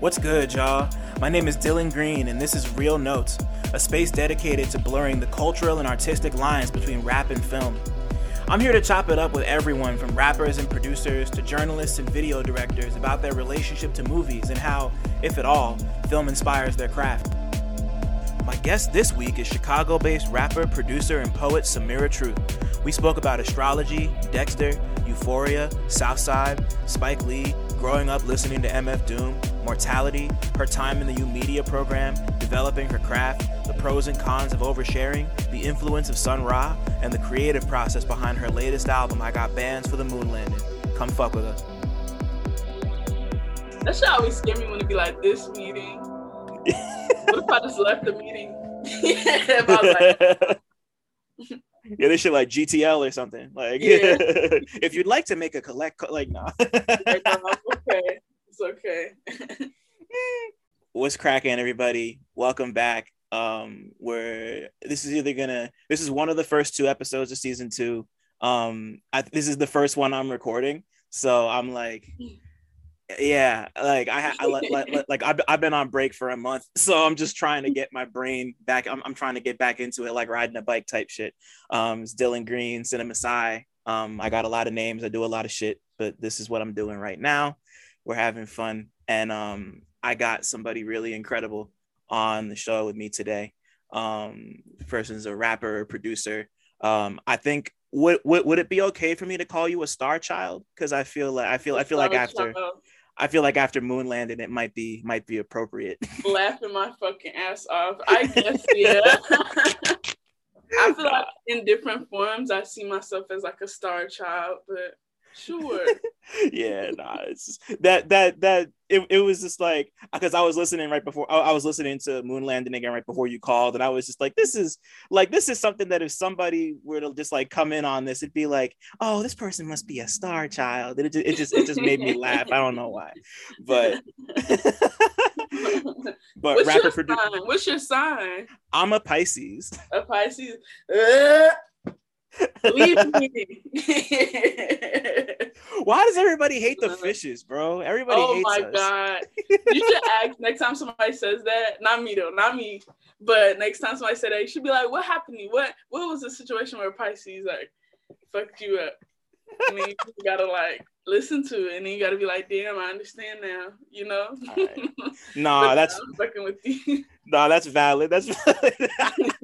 What's good, y'all? My name is Dylan Green, and this is Real Notes, a space dedicated to blurring the cultural and artistic lines between rap and film. I'm here to chop it up with everyone from rappers and producers to journalists and video directors about their relationship to movies and how, if at all, film inspires their craft. My guest this week is Chicago based rapper, producer, and poet Samira Truth. We spoke about astrology, Dexter, Euphoria, Southside, Spike Lee, growing up listening to MF Doom, mortality, her time in the YouMedia program, developing her craft, the pros and cons of oversharing, the influence of Sun Ra, and the creative process behind her latest album, I Got Bands for the Moon Landing. Come fuck with us. That should always scare me when it be like this meeting. what if I just left the meeting? yeah, like, yeah, this shit like GTL or something. Like, yeah. if you'd like to make a collect, like, nah. like, no, okay, it's okay. What's cracking, everybody? Welcome back. Um, where this is either gonna, this is one of the first two episodes of season two. Um, I, this is the first one I'm recording, so I'm like yeah like i, I like, like, like I've, I've been on break for a month so i'm just trying to get my brain back i'm, I'm trying to get back into it like riding a bike type shit. Um it's dylan green cinema Sai. um i got a lot of names i do a lot of shit but this is what i'm doing right now. We're having fun and um i got somebody really incredible on the show with me today. Um person's a rapper producer. Um i think would, would would it be okay for me to call you a star child? Because i feel like i feel i feel like after child. I feel like after moon landing, it might be might be appropriate. Laughing my fucking ass off. I guess yeah. I feel like in different forms, I see myself as like a star child, but Sure. yeah, nah, it's just, that that that it, it was just like because I was listening right before I, was listening to Moon Landing again right before you called, and I was just like, this is like this is something that if somebody were to just like come in on this, it'd be like, oh, this person must be a star child. It, it just it just made me laugh. I don't know why, but but What's rapper producer. What's your sign? I'm a Pisces. A Pisces. Uh, Uh, Leave me. Why does everybody hate the fishes, bro? Everybody oh hates my us. god! You should ask next time somebody says that. Not me though, not me. But next time somebody said that, you should be like, "What happened to you? What What was the situation where Pisces like fucked you up?" And then you gotta like listen to it, and then you gotta be like, "Damn, I understand now." You know? Right. Nah, that's fucking with you. Nah, that's valid. That's valid.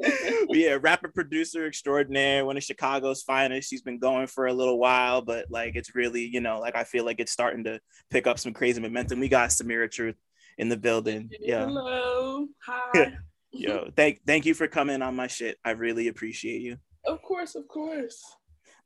yeah, rapper producer extraordinaire, one of Chicago's finest. She's been going for a little while, but like it's really, you know, like I feel like it's starting to pick up some crazy momentum. We got Samira Truth in the building. Yeah. Hello. Hi. Yo, thank thank you for coming on my shit. I really appreciate you. Of course, of course.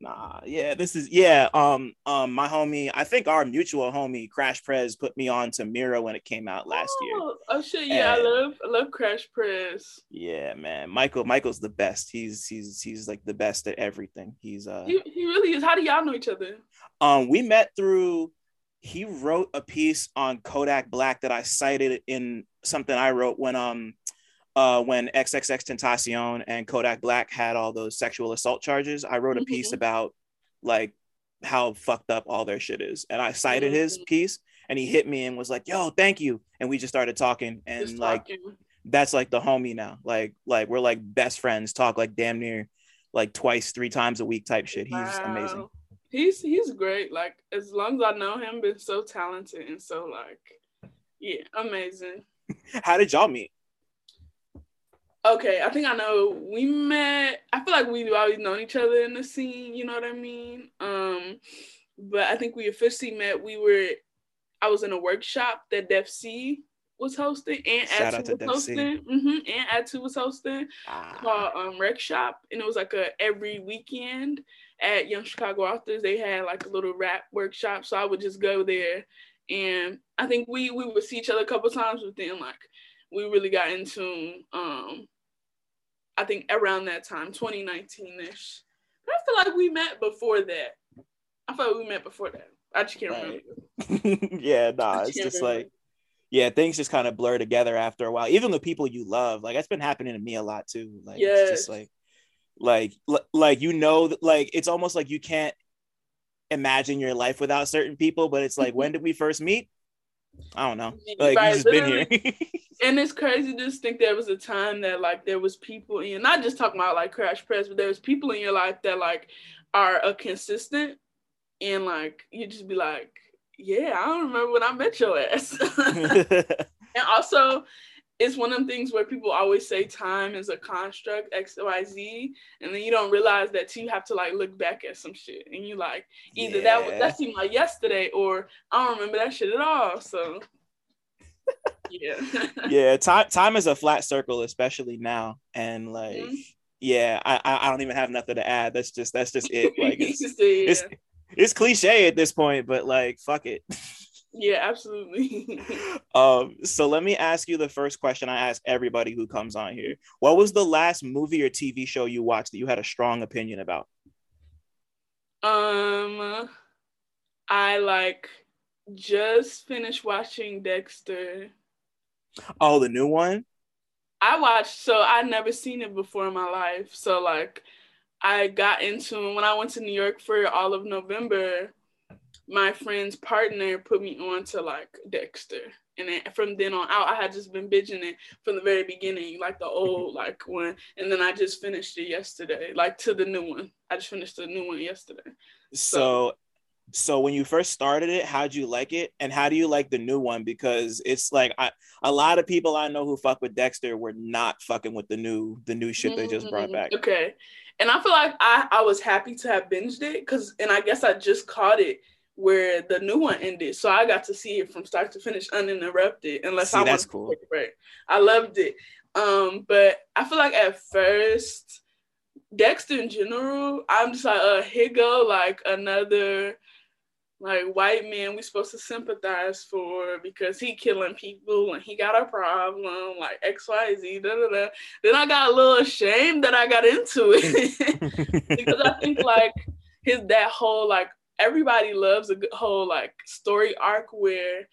Nah, yeah, this is yeah. Um, um, my homie, I think our mutual homie Crash Prez put me on to Mira when it came out last oh, year. Oh shit, yeah, and, I love I love Crash Prez. Yeah, man, Michael, Michael's the best. He's he's he's like the best at everything. He's uh, he, he really is. How do y'all know each other? Um, we met through. He wrote a piece on Kodak Black that I cited in something I wrote when um uh, when XXXTentacion and Kodak Black had all those sexual assault charges, I wrote a piece mm-hmm. about like how fucked up all their shit is. And I cited mm-hmm. his piece and he hit me and was like, yo, thank you. And we just started talking and just like talking. that's like the homie now. Like like we're like best friends, talk like damn near like twice, three times a week type shit. He's wow. amazing. He's he's great. Like as long as I know him, been so talented and so like yeah, amazing. How did y'all meet? Okay, I think I know. We met. I feel like we've always known each other in the scene. You know what I mean? Um, but I think we officially met. We were. I was in a workshop that Def C was hosting and Shout Atu was hosting. Mm-hmm, and Atu was hosting ah. called um, Rec Shop, and it was like a every weekend at Young Chicago Authors. They had like a little rap workshop, so I would just go there, and I think we we would see each other a couple times, but then like we really got into um I think around that time, 2019-ish. But I feel like we met before that. I feel like we met before that. I just can't right. remember. yeah, nah, it's just remember. like yeah, things just kind of blur together after a while. Even the people you love, like that's been happening to me a lot too. Like yes. it's just like like like you know like it's almost like you can't imagine your life without certain people, but it's like when did we first meet? I don't know. Like right, just been here. and it's crazy to just think there was a time that like there was people in not just talking about like Crash Prez, but there was people in your life that like are a consistent and like you just be like, Yeah, I don't remember when I met your ass. and also it's one of them things where people always say time is a construct X Y Z, and then you don't realize that you have to like look back at some shit, and you like either yeah. that that seemed like yesterday, or I don't remember that shit at all. So yeah, yeah. Time time is a flat circle, especially now, and like. Mm-hmm. Yeah, I I don't even have nothing to add. That's just that's just it. Like it's, yeah. it's, it's cliche at this point, but like fuck it. Yeah, absolutely. um, so let me ask you the first question I ask everybody who comes on here. What was the last movie or TV show you watched that you had a strong opinion about? Um I like just finished watching Dexter. Oh, the new one? I watched so I never seen it before in my life. So like I got into when I went to New York for all of November my friend's partner put me on to like Dexter. And then from then on out, I had just been binging it from the very beginning, like the old like one. And then I just finished it yesterday, like to the new one. I just finished the new one yesterday. So, so, so when you first started it, how'd you like it? And how do you like the new one? Because it's like I, a lot of people I know who fuck with Dexter were not fucking with the new the new shit mm-hmm. they just brought mm-hmm. back. Okay. And I feel like I, I was happy to have binged it because and I guess I just caught it where the new one ended. So I got to see it from start to finish uninterrupted. Unless see, I that's cool. Right. I loved it. Um, but I feel like at first, Dexter in general, I'm just like, uh, here go like another like white man we supposed to sympathize for because he killing people and he got a problem like X Y Z da da da. Then I got a little ashamed that I got into it because I think like his that whole like everybody loves a good whole like story arc where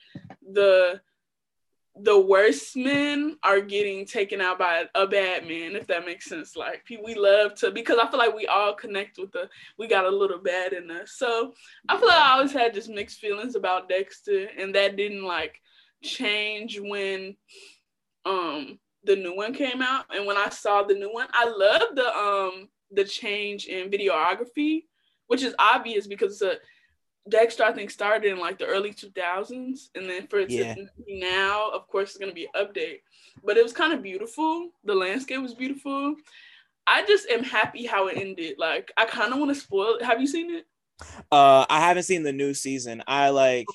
the the worst men are getting taken out by a bad man, if that makes sense. Like we love to because I feel like we all connect with the we got a little bad in us. So I feel like I always had just mixed feelings about Dexter, and that didn't like change when um the new one came out. And when I saw the new one, I love the um the change in videography which is obvious because it's a Dexter, I think, started in like the early 2000s. And then for yeah. now, of course, it's going to be an update. But it was kind of beautiful. The landscape was beautiful. I just am happy how it ended. Like, I kind of want to spoil it. Have you seen it? Uh, I haven't seen the new season. I like,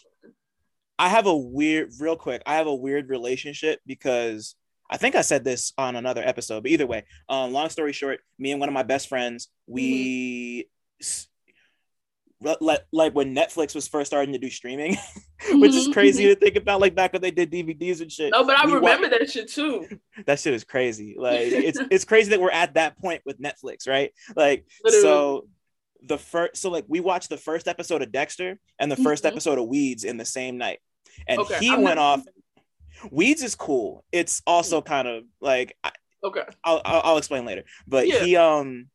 I have a weird, real quick, I have a weird relationship because I think I said this on another episode, but either way, um, long story short, me and one of my best friends, we. Mm-hmm like, like when Netflix was first starting to do streaming, which is crazy to think about. Like back when they did DVDs and shit. No, but I remember that shit too. That shit is crazy. Like it's it's crazy that we're at that point with Netflix, right? Like Literally. so the first so like we watched the first episode of Dexter and the 1st mm-hmm. episode of Weeds in the same night, and okay. he I'm went not- off. Weeds is cool. It's also kind of like okay. I'll, I'll, I'll explain later, but yeah. he um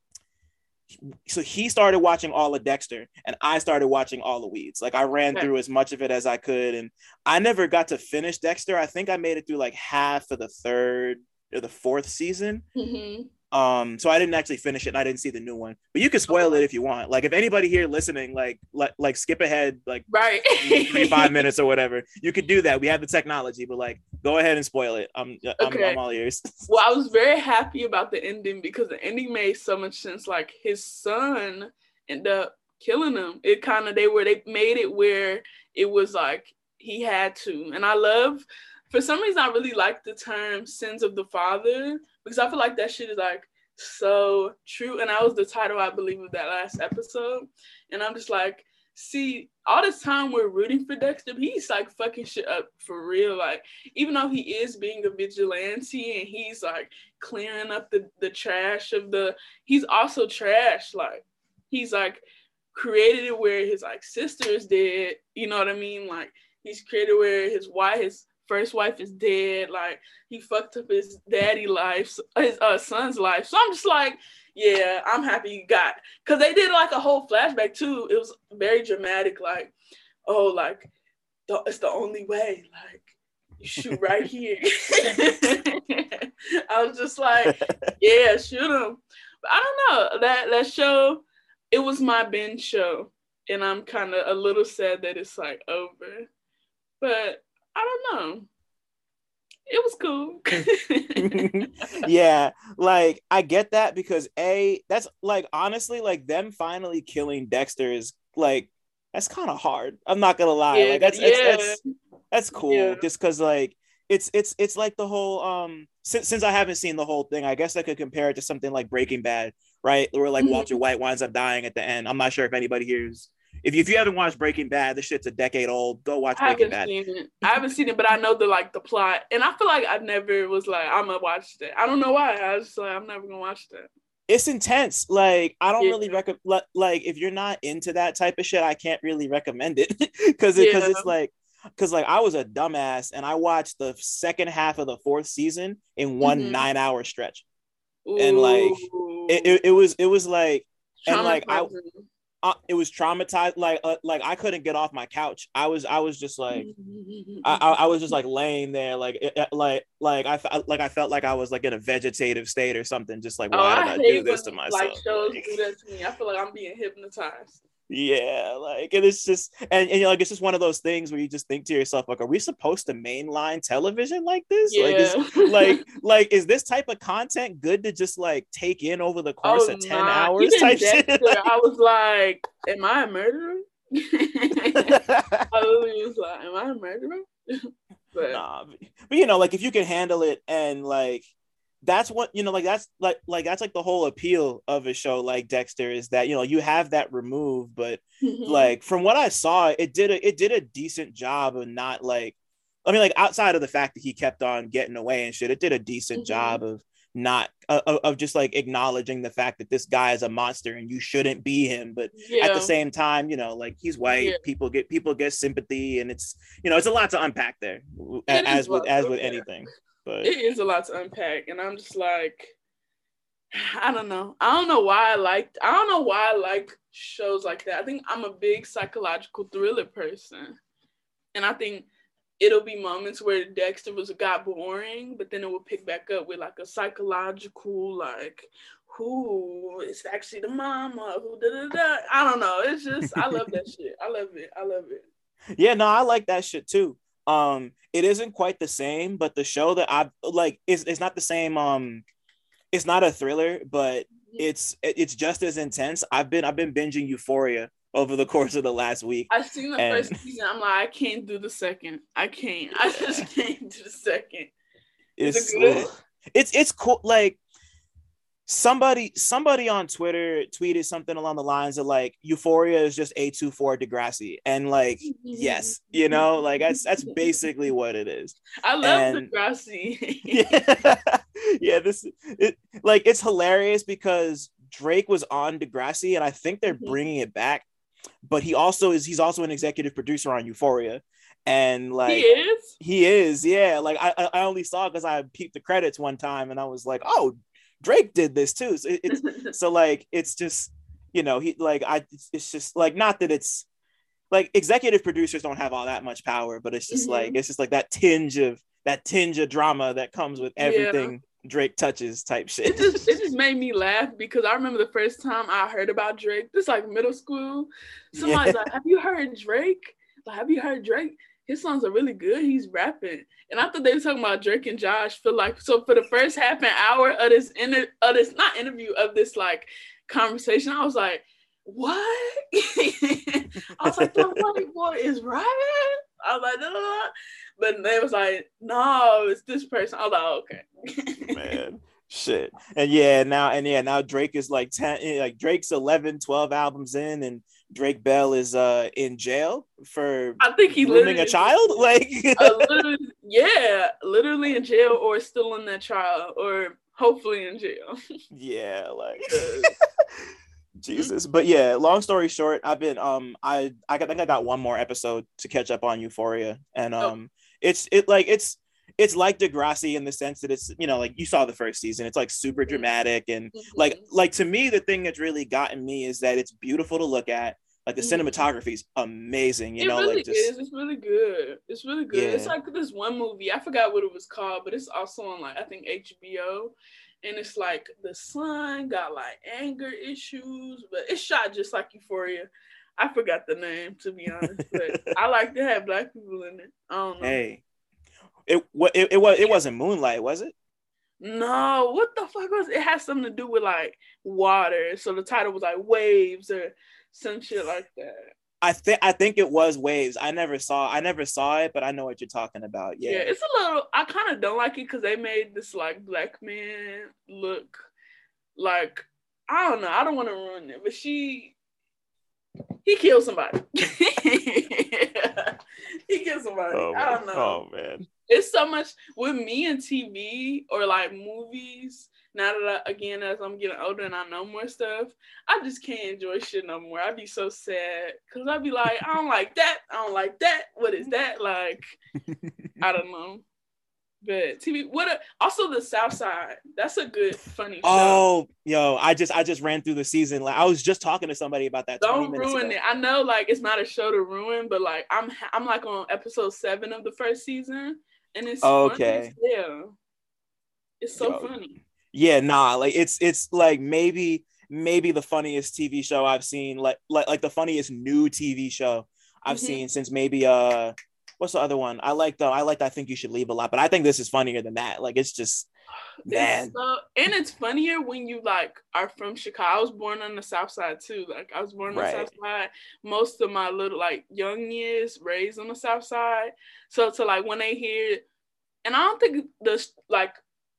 so he started watching all of Dexter and I started watching all the weeds. Like I ran okay. through as much of it as I could and I never got to finish Dexter. I think I made it through like half of the third or the fourth season. Mm-hmm. Um, so I didn't actually finish it and I didn't see the new one. But you can spoil it if you want. Like if anybody here listening, like like, like skip ahead like right three, five minutes or whatever, you could do that. We have the technology, but like go ahead and spoil it. I'm okay. I'm, I'm all ears. well, I was very happy about the ending because the ending made so much sense. Like his son ended up killing him. It kind of they were they made it where it was like he had to. And I love for some reason I really like the term sins of the father because I feel like that shit is like so true. And that was the title, I believe, of that last episode. And I'm just like, see, all this time we're rooting for Dexter, he's like fucking shit up for real. Like, even though he is being a vigilante and he's like clearing up the, the trash of the, he's also trash. Like, he's like created it where his like sister is dead. You know what I mean? Like, he's created where his wife, his first wife is dead. Like he fucked up his daddy life, his uh, son's life. So I'm just like, yeah, I'm happy you got. Cause they did like a whole flashback too. It was very dramatic. Like, oh, like it's the only way. Like you shoot right here. I was just like, yeah, shoot him. But I don't know that that show. It was my binge show, and I'm kind of a little sad that it's like over. But I don't know. It was cool. yeah, like I get that because a that's like honestly like them finally killing Dexter is like that's kind of hard. I'm not gonna lie. Yeah, like that's, yeah. that's that's that's cool. Yeah. Just because like it's it's it's like the whole um since since I haven't seen the whole thing, I guess I could compare it to something like Breaking Bad, right? Where like mm-hmm. Walter White winds up dying at the end. I'm not sure if anybody here's if you, if you haven't watched Breaking Bad, this shit's a decade old. Go watch Breaking Bad. I haven't seen it, but I know the like the plot, and I feel like I never was like I'm gonna watch that. I don't know why. I was like I'm never gonna watch that. It's intense. Like I don't yeah. really recommend. Like if you're not into that type of shit, I can't really recommend it because because yeah. it's like because like I was a dumbass and I watched the second half of the fourth season in one mm-hmm. nine hour stretch, Ooh. and like it, it, it was it was like and like I uh, it was traumatized like uh, like i couldn't get off my couch. I was i was just like I, I, I was just like laying there like it, like like i like i felt like i was like in a vegetative state or something just like why oh, did i, do this to myself? like shows do that to me. I feel like i'm being hypnotized yeah like and it's just and, and you know like it's just one of those things where you just think to yourself like are we supposed to mainline television like this yeah. like is like like is this type of content good to just like take in over the oh, course oh, of 10 nah. hours type shit like, i was like am i a murderer i was like am i a murderer but, nah, but you know like if you can handle it and like that's what you know like that's like like that's like the whole appeal of a show like dexter is that you know you have that remove but mm-hmm. like from what i saw it did a it did a decent job of not like i mean like outside of the fact that he kept on getting away and shit it did a decent mm-hmm. job of not uh, of just like acknowledging the fact that this guy is a monster and you shouldn't be him but yeah. at the same time you know like he's white yeah. people get people get sympathy and it's you know it's a lot to unpack there as with as with anything but it is a lot to unpack, and I'm just like, I don't know. I don't know why I liked. I don't know why I like shows like that. I think I'm a big psychological thriller person, and I think it'll be moments where Dexter was got boring, but then it will pick back up with like a psychological like who is actually the mama who da da da. I don't know. It's just I love that shit. I love it. I love it. Yeah, no, I like that shit too. Um, it isn't quite the same, but the show that I like is it's not the same. Um, it's not a thriller, but it's it's just as intense. I've been I've been binging Euphoria over the course of the last week. I've seen the and... first season. I'm like, I can't do the second. I can't. I just can't do the second. It's it it's it's cool. Like somebody somebody on Twitter tweeted something along the lines of like Euphoria is just A24 Degrassi. And like, yes, you know, like that's that's basically what it is. I love and, Degrassi. yeah, yeah, this it like it's hilarious because Drake was on Degrassi and I think they're mm-hmm. bringing it back. But he also is he's also an executive producer on Euphoria and like he is he is yeah like i i only saw because i peeped the credits one time and i was like oh Drake did this too. So it's so like it's just you know he like I it's, just like not that it's like executive producers don't have all that much power, but it's just mm-hmm. like it's just like that tinge of that tinge of drama that comes with everything. Yeah. Drake touches type shit. It just it just made me laugh because I remember the first time I heard about Drake. This like middle school. Somebody's yeah. like, "Have you heard Drake? Like, have you heard Drake?" His songs are really good. He's rapping. And I thought they were talking about Drake and Josh for like so for the first half an hour of this inter of this not interview of this like conversation, I was like, what? I was like, the white boy is rapping. I was like, no, no, no. But they was like, no, it's this person. I was like, okay. Man shit and yeah now and yeah now drake is like 10 eh, like drake's 11 12 albums in and drake bell is uh in jail for i think he's grooming a child? Like uh, literally, yeah literally in jail or still in that trial or hopefully in jail. Yeah like jesus. But yeah long story short i've been um i i think i got one more episode to catch up on euphoria. And oh. um oh it's it like it's it's like Degrassi in the sense that it's you know like you saw the first season. It's like super Mhm. dramatic and Mhm. like like to me the thing that's really gotten me is that it's beautiful to look at. Like the Mhm. cinematography is amazing. You it know, really like just is. It's really good. It's really good. It's like this one movie. I forgot what it was called, but it's also on like I think HBO, and it's like the son got like anger issues, but it's shot just like Euphoria. I forgot the name to be honest, but I like to have black people in it. I don't know. hey, it what it, it was it wasn't Moonlight, was it? No, what the fuck was it? Has something to do with like water. So the title was like waves or some shit like that. I think I think it was Waves. I never saw I never saw it, but I know what you're talking about. Yeah, Yeah. it's a little. I kind of don't like it because they made this like black man look like I don't know. I don't want to ruin it, but she he killed somebody. he killed somebody. Oh, I don't know. oh man. It's so much with me and TV or like movies. Now that I, again, as I'm getting older and I know more stuff, I just can't enjoy shit no more. I'd be so sad because I'd be like, I don't like that. I don't like that. What is that like? I don't know. But TV, what? A, also, the South Side. That's a good, funny show. Oh, yo, I just I just ran through the season. Like I was just talking to somebody about that. Don't ruin ago. it. I know, like it's not a show to ruin, but like I'm, I'm like on episode seven of the first season, and it's Okay. Yeah, it's so Yo. funny. Yeah, nah, like it's it's like maybe maybe the funniest TV show I've seen, like like like the funniest new TV show I've Mhm. seen since maybe uh what's the other one? I like though I liked I think you should leave a lot, but I think this is funnier than that. Like it's just man. So, and it's funnier when you like are from Chicago. I was born on the South Side too. Like I was born on Right. the South Side. Most of my little like young years raised on the South Side. So to like when they hear, and I don't think the like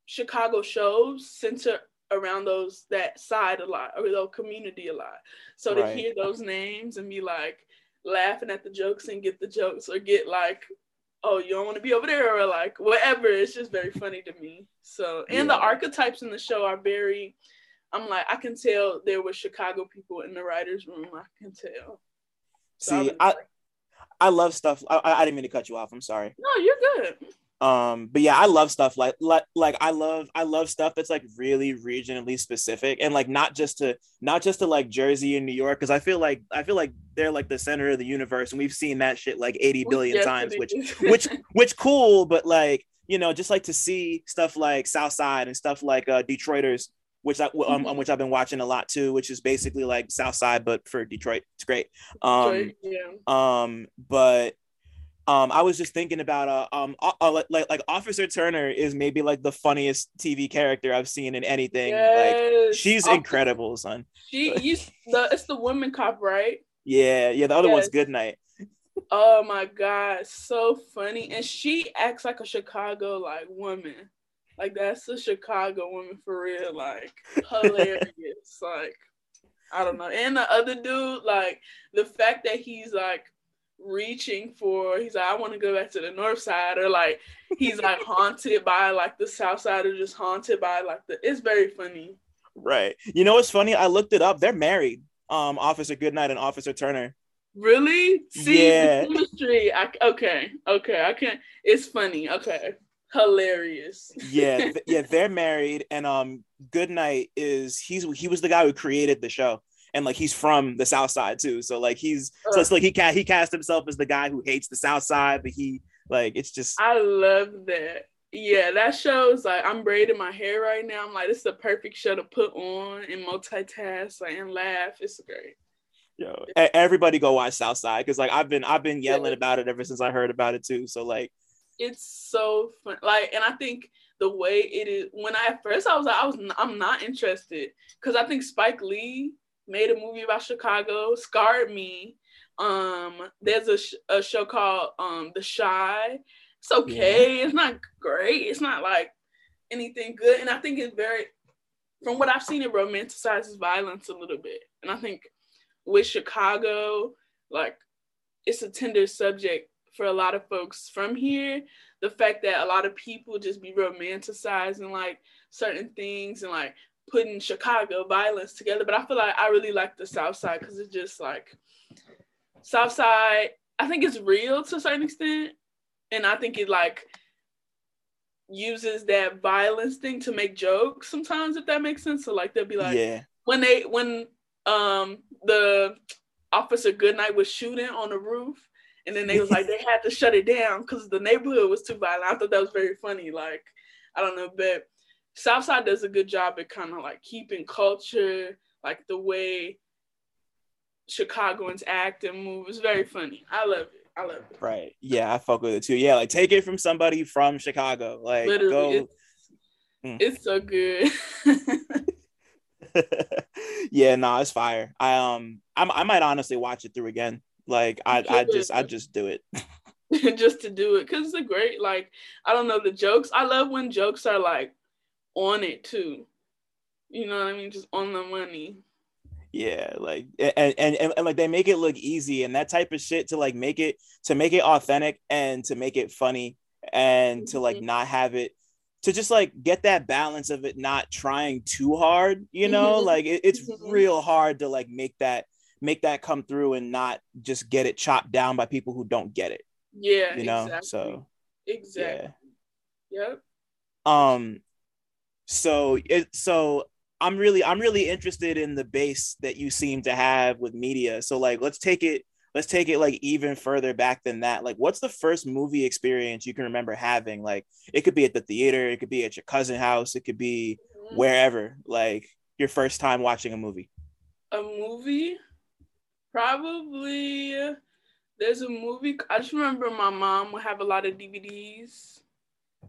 Chicago shows center around those that side a lot or the community a lot. So to Right. hear those names and be like laughing at the jokes and get the jokes or get like oh, you don't want to be over there, or like whatever. It's just very funny to me. So, and the archetypes in the show are very. I'm like, I can tell there were Chicago people in the writers' room. I can tell. So See, was I I love stuff. I, I I didn't mean to cut you off. I'm sorry. no, you're good. Um, but yeah, I love stuff like like like I love I love stuff that's like really regionally specific and like not just to not just to like Jersey and New York because I feel like I feel like they're like the center of the universe and we've seen that shit like 80 billion Yes, times, which which which cool, but like you know, just like to see stuff like Southside and stuff like uh Detroiters, which I um, Mhm. um, which I've been watching a lot too, which is basically like Southside but for Detroit. It's great. Um, Detroit, yeah. um, but um, I was just thinking about uh, um, uh, uh, like, like like Officer Turner is maybe like the funniest TV character I've seen in anything. Like Yes. she's Oh, incredible, son. She, you, the it's the woman cop, right? Yeah, yeah. The other one's Goodnight. Oh my god, so funny. And she acts like a Chicago like woman. Like that's a Chicago woman for real. Like hilarious. like I don't know. And the other dude, like the fact that he's like reaching for he's like, I want to go back to the north side, or like he's like haunted by like the south side or just haunted by like the it's very funny. Right. You know what's funny? I looked it up. They're married. Um, Officer Goodnight and Officer Turner. Really? See Yeah. the chemistry. I, okay, okay, I can't. It's funny. Okay, hilarious. Yeah, th- yeah. They're married, and um, Goodnight is he's he was the guy who created the show. And like he's from the South Side too, so like he's so it's like he ca- he cast himself as the guy who hates the South Side, but he like it's just I love that. Yeah, that shows like I'm braiding my hair right now. I'm like, this is the perfect show to put on and multitask like, and laugh. It's great. Yo, everybody go watch Southside because like I've been I've been yelling Yeah. about it ever since I heard about it too. So like It's so fun. Like, and I think the way it is. When I at first I was like, I was I'm not interested because I think Spike Lee made a movie about Chicago, scarred me. Um, there's a, sh- a show called um The Chi. It's okay. It's not great. It's not like anything good. And I think it's very, from what I've seen, it romanticizes violence a little bit. And I think with Chicago, like it's a tender subject for a lot of folks from here. The fact that a lot of people just be romanticizing like certain things and like putting Chicago violence together. But I feel like I really like the South Side because it's just like South Side. I think it's real to a certain extent, and I think it like uses that violence thing to make jokes sometimes, if that makes sense. So like they'll be like, yeah, when they when um the officer Goodnight was shooting on the roof, and then they was like they had to shut it down because the neighborhood was too violent. I thought that was very funny. Like I don't know, but Southside does a good job at kind of like keeping culture, like the way Chicagoans act and move. It's very funny. I love it. I love it. Right. Yeah, I fuck with it too. Yeah, like take it from somebody from Chicago. Like Literally, go. It's, mm. it's so good. yeah, no, nah, it's fire. I um, I'm, I might honestly watch it through again. Like I, I just, I just do it. just to do it because it's a great like I don't know the jokes. I love when jokes are like on it too. You know what I mean? Just on the money. Yeah, like and, and and, and like they make it look easy and that type of shit to like make it to make it authentic and to make it funny and mm-hmm. to like mm-hmm. not have it to just like get that balance of it not trying too hard you know mm-hmm. like it, it's mm-hmm. real hard to like make that make that come through and not just get it chopped down by people who don't get it yeah you know exactly. so exactly yeah. yep um so it so i'm really i'm really interested in the base that you seem to have with media. So like let's take it let's take it like even further back than that. Like what's the first movie experience you can remember having? Like it could be at the theater it could be at your cousin house it could be wherever like your first time watching a movie. A movie? Probably uh, there's a movie i just remember my mom would have a lot of dvds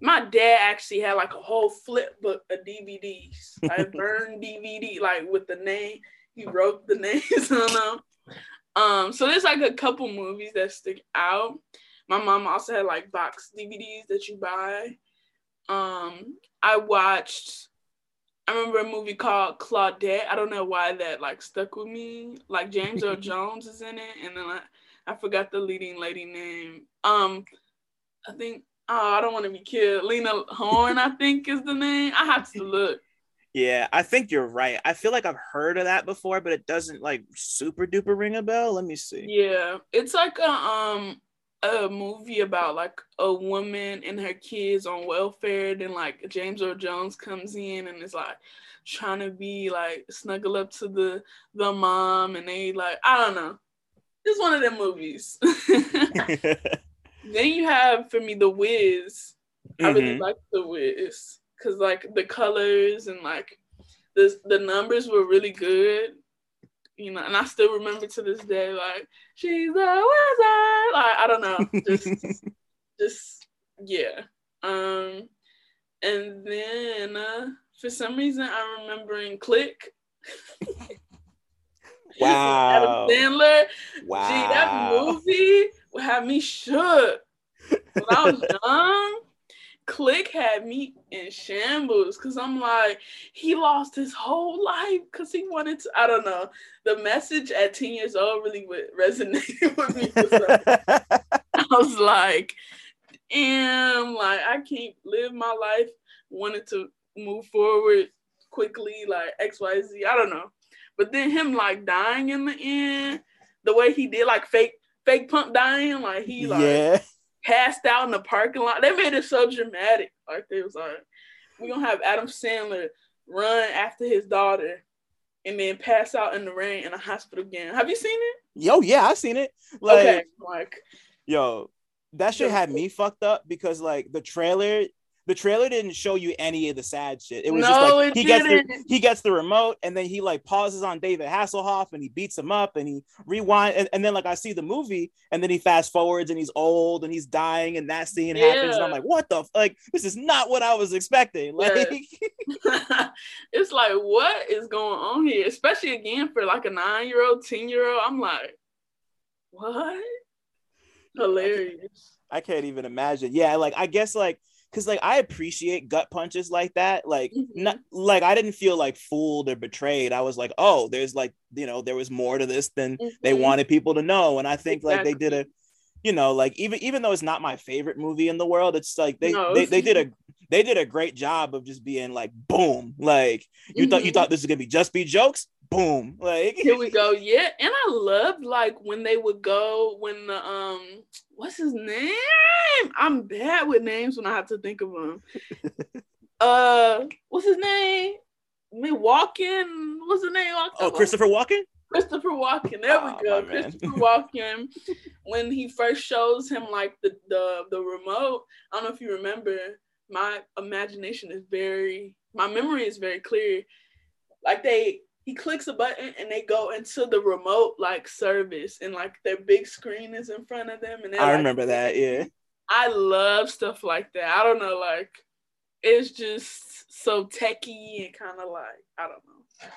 my dad actually had like a whole flip book of dvds I burned dvd like with the name he wrote the names on them um, so there's like a couple movies that stick out. My mom also had like box DVDs that you buy. Um, I watched. I remember a movie called Claudette. I don't know why that like stuck with me. Like James Earl Jones is in it, and then I, I forgot the leading lady name. Um, I think oh I don't want to be killed. Lena Horne, I think is the name. I have to look. Yeah, I think you're right. I feel like I've heard of that before, but it doesn't like super duper ring a bell. Let me see. Yeah, it's like a um a movie about like a woman and her kids on welfare. Then like James Earl Jones comes in and is like trying to be like snuggle up to the the mom, and they like I don't know. It's one of them movies. then you have for me the Wiz. Mm-hmm. I really mm-hmm. like the Wiz because like the colors and like the the numbers were really good. You know, and I still remember to this day, like she's a wizard. Like I don't know, just just yeah. Um, and then uh, for some reason I'm remembering Click. wow. Adam Sandler. Wow. Gee, that movie have me shook. When I was young, Click had me in shambles because I'm like, he lost his whole life because he wanted to. I don't know. The message at 10 years old really resonated with me. I was like, damn, like I can't live my life Wanted to move forward quickly, like XYZ. I don't know. But then him like dying in the end, the way he did, like fake fake pump dying, like he like yeah passed out in the parking lot. They made it so dramatic. Like they was like, we're gonna have Adam Sandler run after his daughter and then pass out in the rain in a hospital again. Have you seen it? Yo, yeah, I've seen it. Like, okay, like yo, that shit had me fucked up because like the trailer the trailer didn't show you any of the sad shit. It was no, just like he gets the he gets the remote and then he like pauses on David Hasselhoff and he beats him up and he rewind and, and then like I see the movie and then he fast forwards and he's old and he's dying and that scene yeah. happens and I'm like, what the like this is not what I was expecting. Like yeah. it's like what is going on here? Especially again for like a nine year old, 10 year old. I'm like, what? Hilarious. I can't even imagine. Yeah, like I guess like because like I appreciate gut punches like that. Like mm-hmm. not like I didn't feel like fooled or betrayed. I was like, oh, there's like you know there was more to this than mm-hmm. they wanted people to know, and I think exactly. like they did a, you know, like even even though it's not my favorite movie in the world, it's like they no. they, they did a they did a great job of just being like boom, like you mm-hmm. thought you mm-hmm. thought this was gonna be just be jokes, boom. Like here we go. Yeah, and I loved like when they would go when the um what's his name? I'm bad with names when I have to think of them. uh, what's his name? Me walking. What's his name? Oh, Christopher Walken. Christopher Walken. There oh, we go. Christopher Walken. When he first shows him like the, the the remote, I don't know if you remember. My imagination is very, my memory is very clear. Like they, he clicks a button and they go into the remote like service, and like their big screen is in front of them. And I like, remember that. Yeah. I love stuff like that. I don't know, like it's just so techy and kind of like I don't know.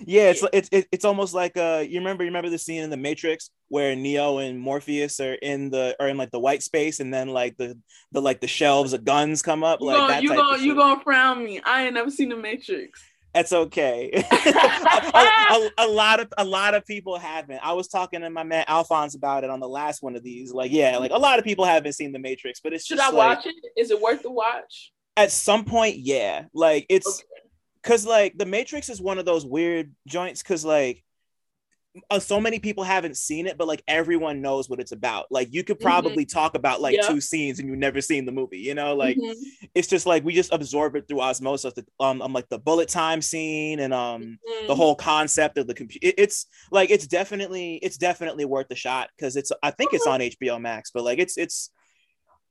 Yeah, it's it's it's almost like uh you remember you remember the scene in the Matrix where Neo and Morpheus are in the are in like the white space and then like the the like the shelves of guns come up you like gonna, that you gonna you gonna frown me. I ain't never seen the Matrix. That's okay. a, a, a, lot of a lot of people haven't. I was talking to my man Alphonse about it on the last one of these. Like, yeah, like a lot of people haven't seen the Matrix, but it's just should I like, watch it? Is it worth the watch? At some point, yeah. Like it's because okay. like the Matrix is one of those weird joints because like uh, so many people haven't seen it, but like everyone knows what it's about. Like you could mm-hmm. probably mm-hmm. talk about like two scenes and you've never seen the movie, you know? Like mm-hmm. it's just like we just absorb it through osmosis. Um, um, like the bullet time scene and um mm-hmm. the whole concept of the computer. It, it's like it's definitely it's definitely worth the shot because it's I think it's on HBO Max, but like it's it's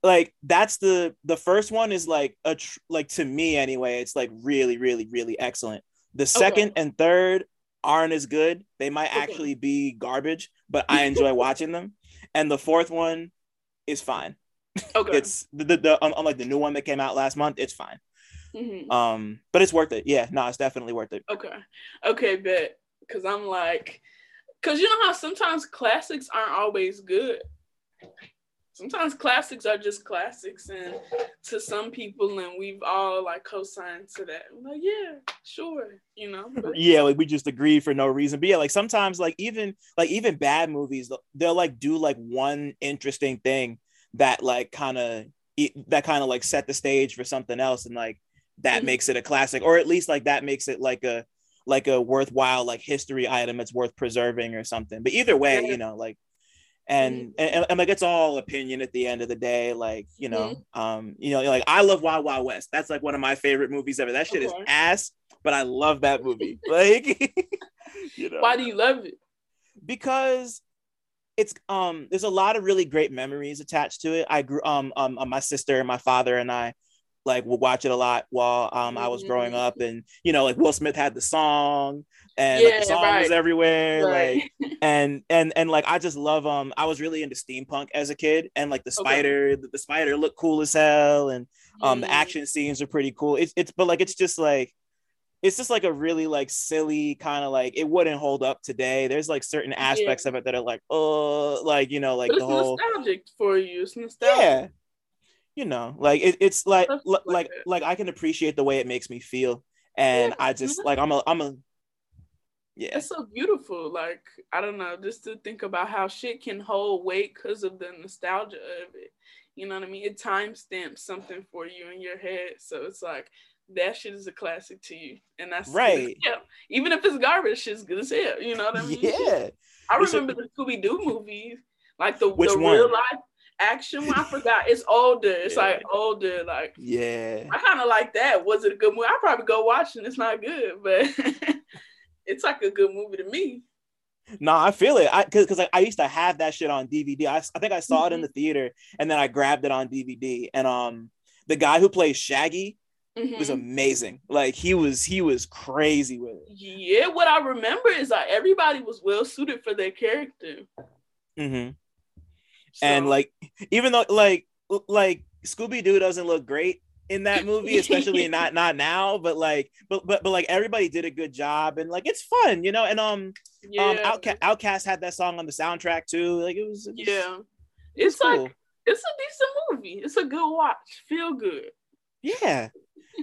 like that's the the first one is like a tr- like to me anyway it's like really really really excellent the second okay. and third aren't as good they might actually be garbage but i enjoy watching them. And the fourth one is fine. Okay. It's the, the, the unlike the new one that came out last month it's fine. Mm-hmm. um but it's worth it. Yeah no it's definitely worth it. Okay. Okay bet because i'm like because you know how sometimes classics aren't always good sometimes classics are just classics and to some people and we've all like co-signed to that I'm like yeah sure you know but. yeah like we just agree for no reason but yeah like sometimes like even like even bad movies they'll like do like one interesting thing that like kind of that kind of like set the stage for something else and like that mm-hmm. makes it a classic or at least like that makes it like a like a worthwhile like history item that's worth preserving or something but either way yeah. you know like and, mm-hmm. and, and like it's all opinion at the end of the day like you know mm-hmm. um you know like i love wild wild west that's like one of my favorite movies ever that shit okay. is ass but i love that movie like you know why do you love it because it's um there's a lot of really great memories attached to it i grew um um my sister and my father and i like would watch it a lot while um I was growing mm-hmm. up, and you know, like Will Smith had the song, and yeah, like, the song right. was everywhere, right. like and and and like I just love um I was really into steampunk as a kid, and like the spider, okay. the, the, spider looked cool as hell, and um mm. the action scenes are pretty cool. It's it's but like it's just like it's just like a really like silly kind of like it wouldn't hold up today. There's like certain aspects yeah. of it that are like oh like you know like the whole nostalgic for you. It's nostalgic. Yeah, you know like it, it's like like like, like I can appreciate the way it makes me feel, and yeah. I just like I'm a I'm a yeah it's so beautiful like i don't know just to think about how shit can hold weight because of the nostalgia of it you know what i mean it timestamps something for you in your head so it's like that shit is a classic to you and that's right yeah even if it's garbage shit's good as hell you know what i mean yeah i remember a, the scooby-doo movies like the, the real life action one. I forgot. It's older. It's yeah. like older. Like yeah. I kind of like that. Was it a good movie? I probably go watch it. It's not good, but it's like a good movie to me. No, I feel it. I because like I used to have that shit on DVD. I, I think I saw mm-hmm. it in mm-hmm. the theater and then I grabbed it on DVD. And um the guy who plays Shaggy mm-hmm. was amazing. Like he was he was crazy with it. Yeah, what I remember is that everybody was well suited for their character. Mm-hmm. So. And like even though like like Scooby Doo doesn't look great in that movie, especially not not now, but like but but but like everybody did a good job and like it's fun, you know. And um, um yeah. um OutKast, OutKast had that song on the soundtrack too. Like it was, it was yeah, it's, it's like cool. it's a decent movie. It's a good watch. Feel good. Yeah.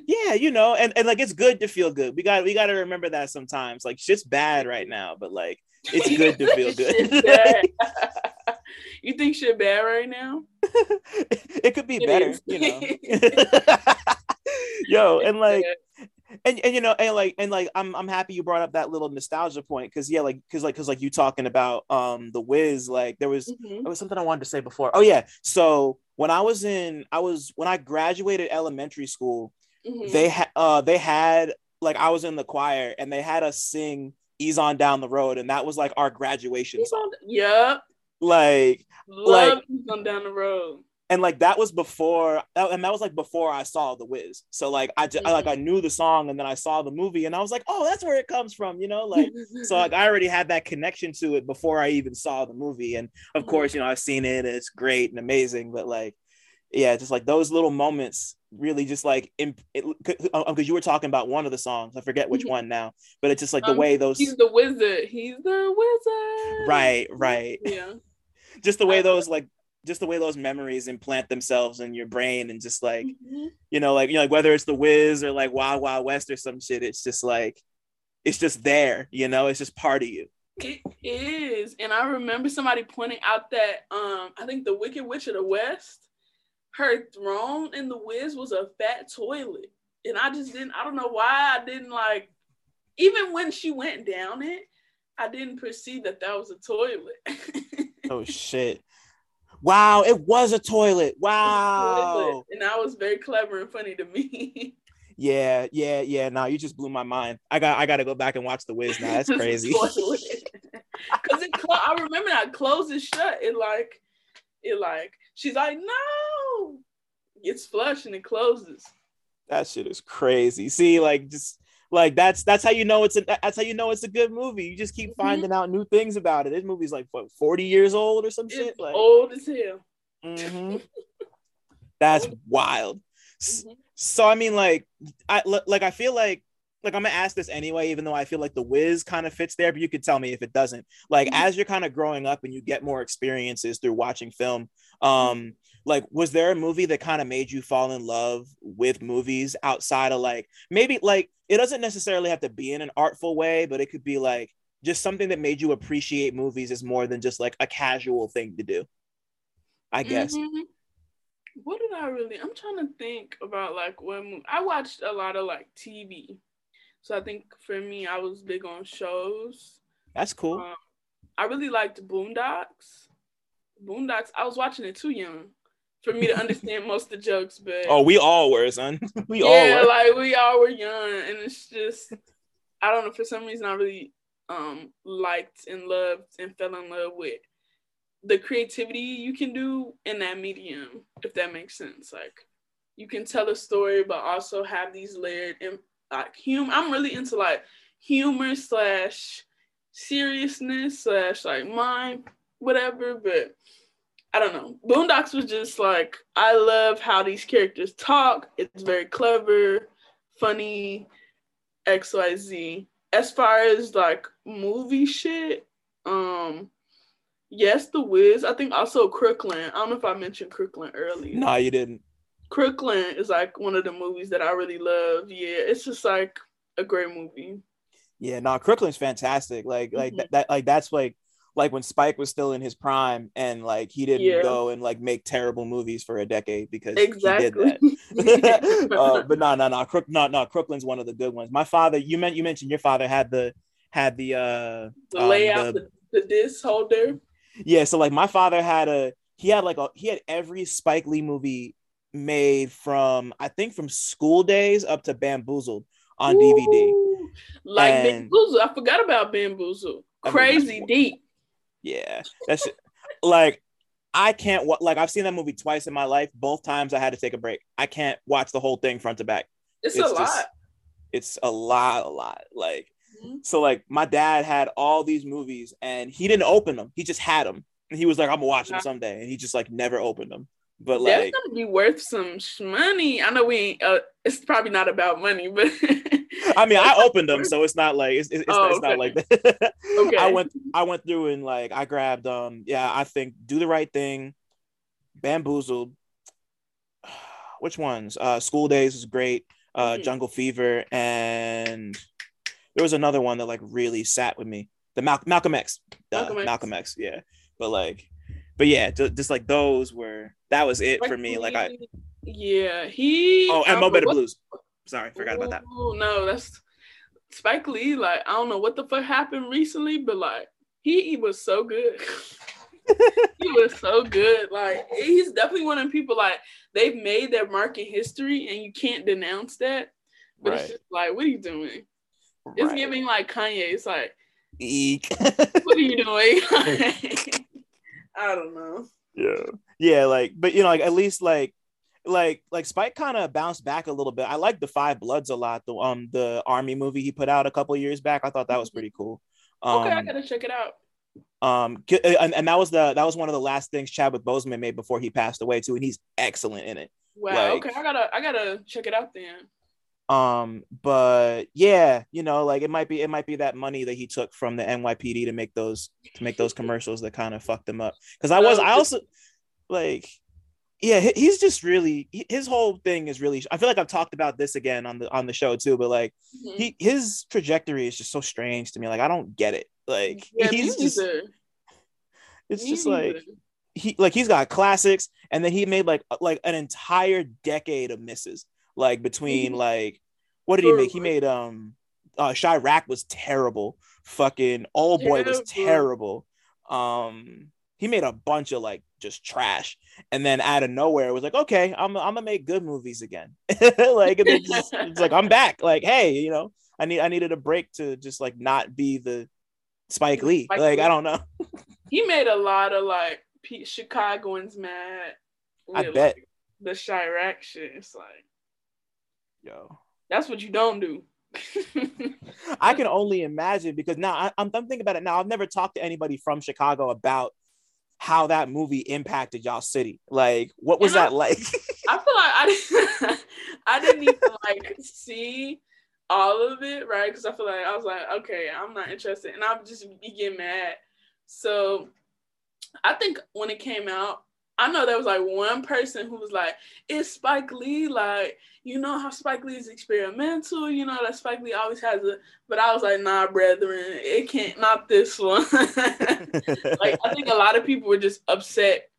yeah, you know, and, and like it's good to feel good. We got we got to remember that sometimes. Like shit's bad right now, but like it's good to feel good. you think shit bad right now? it could be it better, is. you know. Yo, and like and, and you know and like and like I'm I'm happy you brought up that little nostalgia point because yeah like because like because like you talking about um the Wiz like there was Mhm. there was something I wanted to say before oh yeah so when I was in I was when I graduated elementary school Mhm. they had uh they had like I was in the choir and they had us sing "Ease on Down the Road" and that was like our graduation song Yep. like Love like, down the road. and like that was before and that was like before I saw the Wiz so like I, just, I like I knew the song and then I saw the movie and I was like oh that's where it comes from you know like so like I already had that connection to it before I even saw the movie and of Mhm. course you know I've seen it and it's great and amazing but like yeah just like those little moments really just like because you were talking about one of the songs I forget which Mhm. one now but it's just like the Um, way those He's the wizard. He's the wizard. right right Yeah. just the way I- those like just the way those memories implant themselves in your brain and just like Mhm. you know like you know like whether it's the Wiz or like Wild Wild West or some shit it's just like it's just there you know it's just part of you It is. And I remember somebody pointing out that um I think the Wicked Witch of the West, her throne in the Wiz was a fat toilet. And I just didn't I don't know why I didn't like even when she went down it, I didn't perceive that that was a toilet. oh shit wow it was a toilet wow Toilet. And that was very clever and funny to me. yeah yeah yeah no you just blew my mind I got I got to go back and watch the Wiz now that's crazy Because it, clo- I remember that closes shut. It like, it like, she's like, no, gets flushed and it closes. that shit is crazy see like just like that's that's how you know it's a that's how you know it's a good movie you just keep Mhm. finding out new things about it this movie's like what 40 years old or some shit like old as hell. Mhm. That's wild. Mhm. So I mean, like, I like I feel like like I'm gonna ask this anyway, even though I feel like the Wiz kind of fits there, but you could tell me if it doesn't. Like, Mhm. as you're kind of growing up and you get more experiences through watching film, um, like, was there a movie that kind of made you fall in love with movies outside of like maybe like it doesn't necessarily have to be in an artful way, but it could be like just something that made you appreciate movies as more than just like a casual thing to do. I guess. Mhm. What did I really? I'm trying to think about like when I watched a lot of like TV. So I think for me, I was big on shows. That's cool. Um, I really liked Boondocks. Boondocks. I was watching it too young for me to understand most of the jokes, but Oh, we all were, son. we all yeah, were. like we all were young, and it's just I don't know. For some reason, I really um liked and loved and fell in love with the creativity you can do in that medium, if that makes sense. Like you can tell a story, but also have these layered and like humor. I'm really into like humor slash seriousness slash like mind whatever, but. I don't know. Boondocks was just like I love how these characters talk. It's very clever, funny, XYZ. As far as like movie shit, um yes, The Wiz. I think also Crooklyn. I don't know if I mentioned Crooklyn earlier. No, you didn't. Crooklyn is like one of the movies that I really love. Yeah, it's just like a great movie. Yeah, no, Crooklyn's fantastic. Like, like Mhm. that, that, like that's like, like when Spike was still in his prime, and like he didn't Yeah. go and like make terrible movies for a decade because Exactly. he did that. uh, but no, no, no, Crook, no, no, Crooklyn's one of the good ones. My father, you meant you mentioned your father had the had the uh the um, layout, the- the, the disc holder. yeah. So like my father had a he had like a he had every Spike Lee movie made from I think from School Daze up to Bamboozled on DVD. Like And- Bamboozle. I forgot about Bamboozle. I mean, Crazy deep. Yeah, that's like I can't wa- like I've seen that movie twice in my life. Both times I had to take a break. I can't watch the whole thing front to back. It's, It's a just- lot. It's a lot, a lot. Like Mhm. so, like my dad had all these movies and he didn't open them. He just had them, and he was like, "I'm gonna watch them someday," and he just like never opened them. But That's like, gonna be worth some sh- money. I know we ain't. Uh, it's probably not about money, but I mean, I opened them, so it's not like it's it's, Oh, it's not like that. Okay. I went I went through and like I grabbed um yeah I think do the right thing, bamboozled. Which ones? Uh, School Daze is great. Uh, Mhm. Jungle Fever and there was another one that like really sat with me. The Mal- Malcolm X. Malcolm Malcolm, X. X. Yeah, but like, but yeah, ju- just like those were that was it for me. Like I yeah, he. oh and Mo Better what- Blues. Sorry, forgot about that. Ooh, no, that's Spike Lee. Like I don't know what the fuck happened recently, but like he, he was so good. he was so good. Like he's definitely one of the people like they've made their mark in history, and you can't denounce that. But Right. it's just like, what are you doing? It's giving like Kanye. It's like, Eek. what are you doing? I don't know. yeah yeah like but you know like at least like like like spike kind of bounced back a little bit i like the five bloods a lot the um the army movie he put out a couple years back i thought that was pretty cool um okay, I gotta check it out. um and, and that was the that was one of the last things chadwick boseman made before he passed away too and he's excellent in it Wow. like- okay, I gotta I gotta check it out then. Um but yeah you know like it might be it might be that money that he took from the nypd to make those to make those commercials that kind of fucked him up because i was i also like yeah he's just really his whole thing is really i feel like i've talked about this again on the on the show too but like Mhm. he his trajectory is just so strange to me like i don't get it like yeah, he's just neither. it's Me just like he like he's got classics and then he made like like an entire decade of misses like between Mhm. like what did he make he made um uh Chi-Raq was terrible fucking old boy was Terrible. um he made a bunch of like just trash and then out of nowhere it was like okay i'm, I'm gonna make good movies again like it's, just- it's like i'm back like hey you know i need i needed a break to just like not be the spike lee Spike like Lee. i don't know he made a lot of like Chicagoans mad. I bet. like, the Chi-Raq shit. It's like yo that's what you don't do. I can only imagine because now I, I'm, I'm thinking about it now. I've never talked to anybody from Chicago about how that movie impacted y'all city. Like, what was know- that like? I feel like I didn't, I didn't even like see all of it, right? Because I feel like I was like, okay, I'm not interested, and I'm just be getting mad. So I think when it came out, I know there was like one person who was like, "It's Spike Lee, like you know how Spike Lee is experimental, you know that Spike Lee always has a." But I was like, "Nah, brethren, it can't, not this one." like I think a lot of people were just upset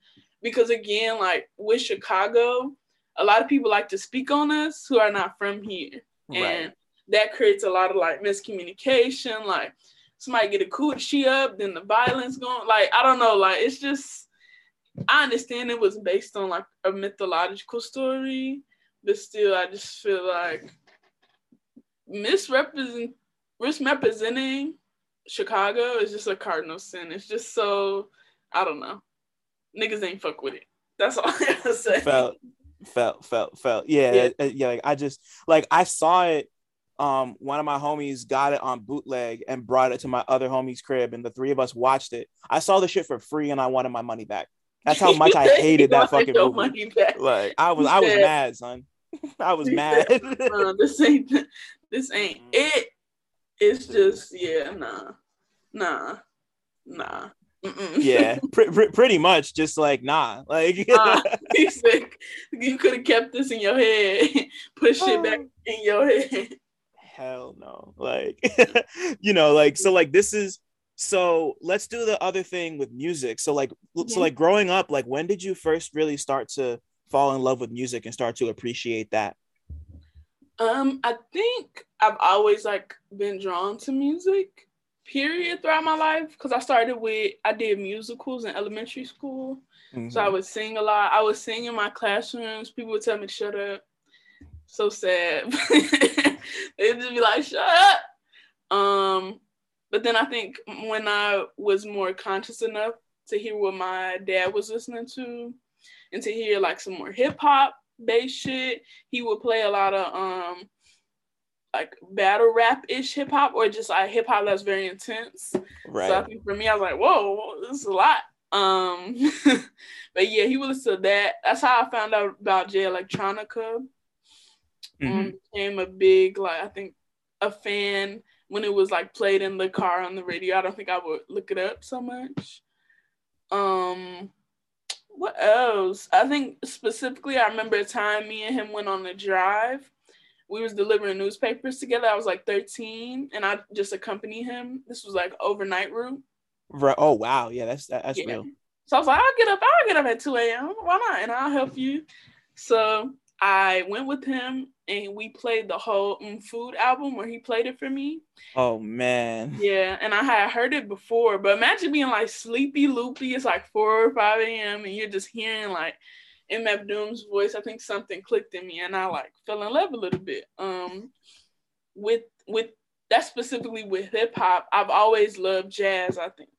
because again, like with Chicago, a lot of people like to speak on us who are not from here, and that creates a lot of like miscommunication. Like somebody get a coochie up, then the violence going. Like I don't know. Like it's just I understand it was based on like a mythological story, but still, I just feel like misrepresent misrepresenting Chicago is just a cardinal sin. It's just so I don't know. Niggas ain't fuck with it. That's all I gotta say. felt, felt, felt, felt. Yeah, Yeah. uh, yeah. Like I just like I saw it. Um, one of my homies got it on bootleg and brought it to my other homie's crib, and the three of us watched it. I saw the shit for free, and I wanted my money back. That's how much I hated that fucking movie. Like I was, I was mad, son. I was mad. Uh, this ain't this ain't it. It's just yeah, nah, nah, nah. Mm-mm. yeah, pre- pre- pretty much just like nah, like Nah. You could have kept this in your head, put it back in your head. hell no, like you know, like so, like this is so. Let's do the other thing with music. So, like, so Mhm. like growing up, like when did you first really start to fall in love with music and start to appreciate that? Um, I think I've always like been drawn to music, period, throughout my life. Because I started with I did musicals in elementary school. So I Mhm. would sing a lot. I would sing in my classrooms. People would tell me shut up. So sad. They'd just be like, shut up. Um, but then I think when I was more conscious enough to hear what my dad was listening to and to hear like some more hip hop based shit, he would play a lot of um like battle rap ish hip hop or just like hip hop that's very intense. right. So I think for me, I was like, whoa, this is a lot. Um, but yeah, he would listen to that. That's how I found out about Jay Electronica. Mhm. Um, became a big like I think a fan when it was like played in the car on the radio. I don't think I would look it up so much. Um, what else? I think specifically, I remember a time me and him went on a drive. We was delivering newspapers together. I was like 13, and I just accompanied him. This was like overnight route. Right. Oh wow, yeah, that's that, that's Yeah. real. So I was like, I'll get up, I'll get up at 2 a.m. Why not? And I'll help you. So I went with him and we played the whole mm, Food album where he played it for me. Oh man. Yeah, and I had heard it before, but imagine being like sleepy loopy. It's like four or five a.m. and you're just hearing like MF Doom's voice. I think something clicked in me and I like fell in love a little bit. Um, with with that specifically with hip hop, I've always loved jazz. I think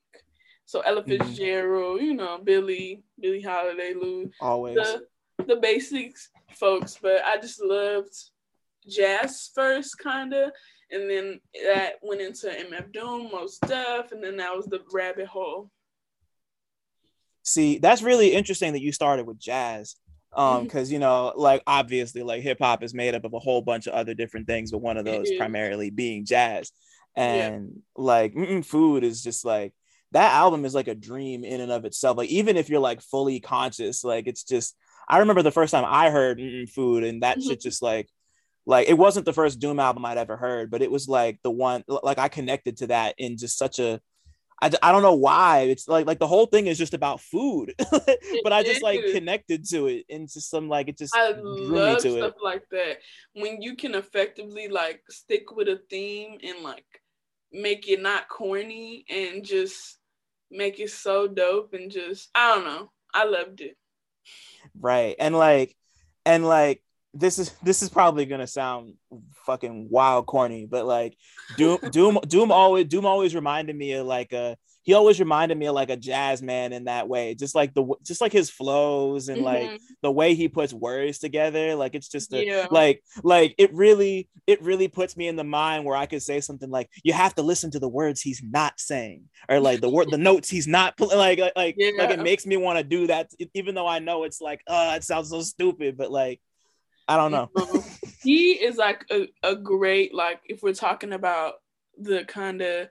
so. Ella mm-hmm. Fitzgerald, mm-hmm. you know, Billie, Billie Holiday, Lou, always the, the basics folks, but I just loved jazz first, kind of, and then that went into MF Doom, Mos Def, and then that was the rabbit hole. See, that's really interesting that you started with jazz. Um, because mm-hmm. you know, like obviously, like hip hop is made up of a whole bunch of other different things, but one of those primarily being jazz. And yeah. like food is just like that album is like a dream in and of itself. Like even if you're like fully conscious, like it's just I remember the first time I heard food and that mm-hmm. shit just like like it wasn't the first doom album i'd ever heard but it was like the one like i connected to that in just such a I, I don't know why it's like like the whole thing is just about food but i just like connected to it and just some like it just i love stuff it. like that when you can effectively like stick with a theme and like make it not corny and just make it so dope and just i don't know i loved it right. And like and like this is this is probably gonna sound fucking wild corny but like doom doom doom always doom always reminded me of like a he always reminded me of like a jazz man in that way just like the just like his flows and mm-hmm. like the way he puts words together like it's just a, yeah. like like it really it really puts me in the mind where i could say something like you have to listen to the words he's not saying or like the word the notes he's not like like like, yeah. like it makes me want to do that even though i know it's like uh it sounds so stupid but like I don't know. he is like a, a great like if we're talking about the kind of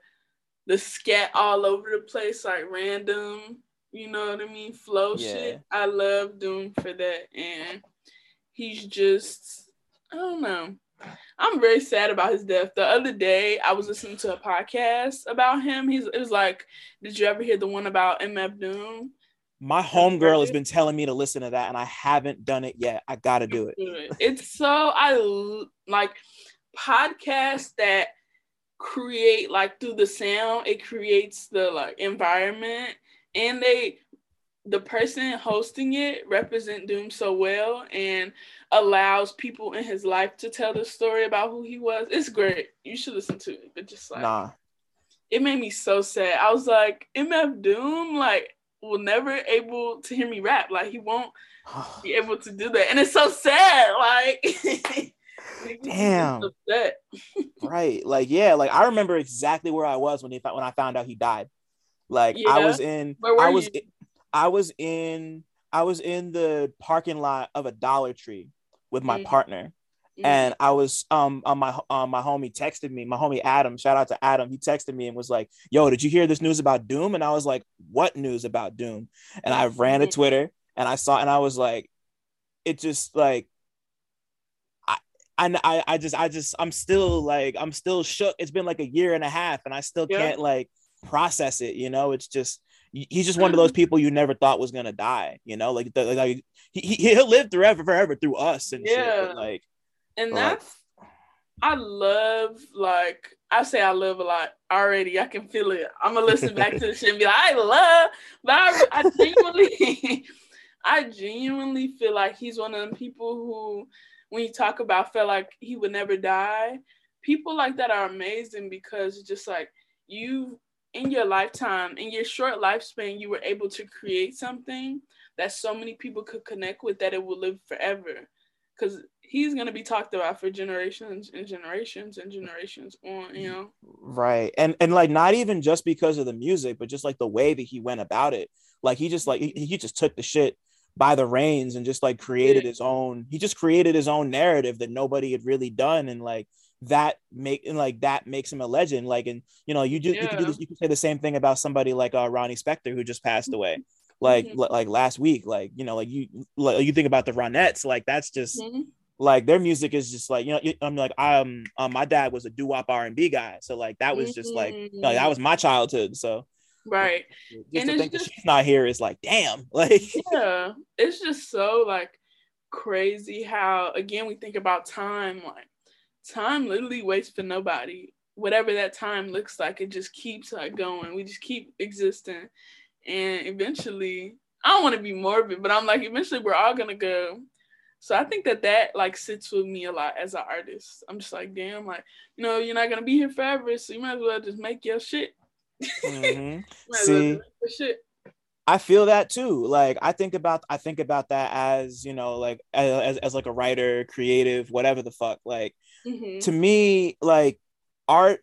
the scat all over the place, like random, you know what I mean, flow yeah. shit. I love Doom for that, and he's just I don't know. I'm very sad about his death. The other day, I was listening to a podcast about him. He's it was like, did you ever hear the one about MF Doom? My homegirl has been telling me to listen to that, and I haven't done it yet. I gotta do it. It's so I like podcasts that create like through the sound. It creates the like environment, and they the person hosting it represent Doom so well and allows people in his life to tell the story about who he was. It's great. You should listen to it. But just like nah. it made me so sad. I was like, MF Doom, like will never able to hear me rap. Like he won't be able to do that, and it's so sad. Like. Damn. right. Like yeah. Like I remember exactly where I was when he when I found out he died. Like yeah. I was in. I was. In, I was in. I was in the parking lot of a Dollar Tree with my mm. partner, Mm-hmm. And I was um on my um, my homie texted me, my homie Adam, shout out to Adam. He texted me and was like, "Yo, did you hear this news about Doom?" And I was like, "What news about Doom?" And I ran to mm-hmm. Twitter and I saw and I was like, it just like I I I just I just I'm still like I'm still shook. It's been like a year and a half and I still yeah. can't like process it, you know? It's just he's just one of those mm-hmm. people you never thought was gonna die, you know? Like the, like he, he'll live forever forever through us and yeah. shit. Like and that's I love like I say I love a lot already. I can feel it. I'm gonna listen back to the shit and be like, I love, but I, I genuinely, I genuinely feel like he's one of them people who, when you talk about, felt like he would never die. People like that are amazing because just like you in your lifetime, in your short lifespan, you were able to create something that so many people could connect with that it will live forever. Because he's gonna be talked about for generations and generations and generations on, you know. Right. And and like not even just because of the music, but just like the way that he went about it. Like he just like he, he just took the shit by the reins and just like created his own he just created his own narrative that nobody had really done and like that make and like that makes him a legend like and you know you do yeah. you can do this you can say the same thing about somebody like uh, Ronnie Spector who just passed away like mm-hmm. like last week like you know like you like you think about the Ronettes like that's just mm-hmm like their music is just like you know I'm like um, um my dad was a doo wop R and B guy so like that was just like you know, that was my childhood so right. Just and to think just, that she's not here is like damn like yeah it's just so like crazy how again we think about time like time literally waits for nobody. Whatever that time looks like it just keeps like going. We just keep existing. And eventually i don't want to be morbid but i'm like eventually we're all gonna go. So i think that that like sits with me a lot as an artist. I'm just like damn like you know you're not gonna be here forever so you might as well just make your shit mm-hmm. see I feel that too. Like I think about I think about that as, you know, like as as like a writer, creative, whatever the fuck. Like mm-hmm. to me, like art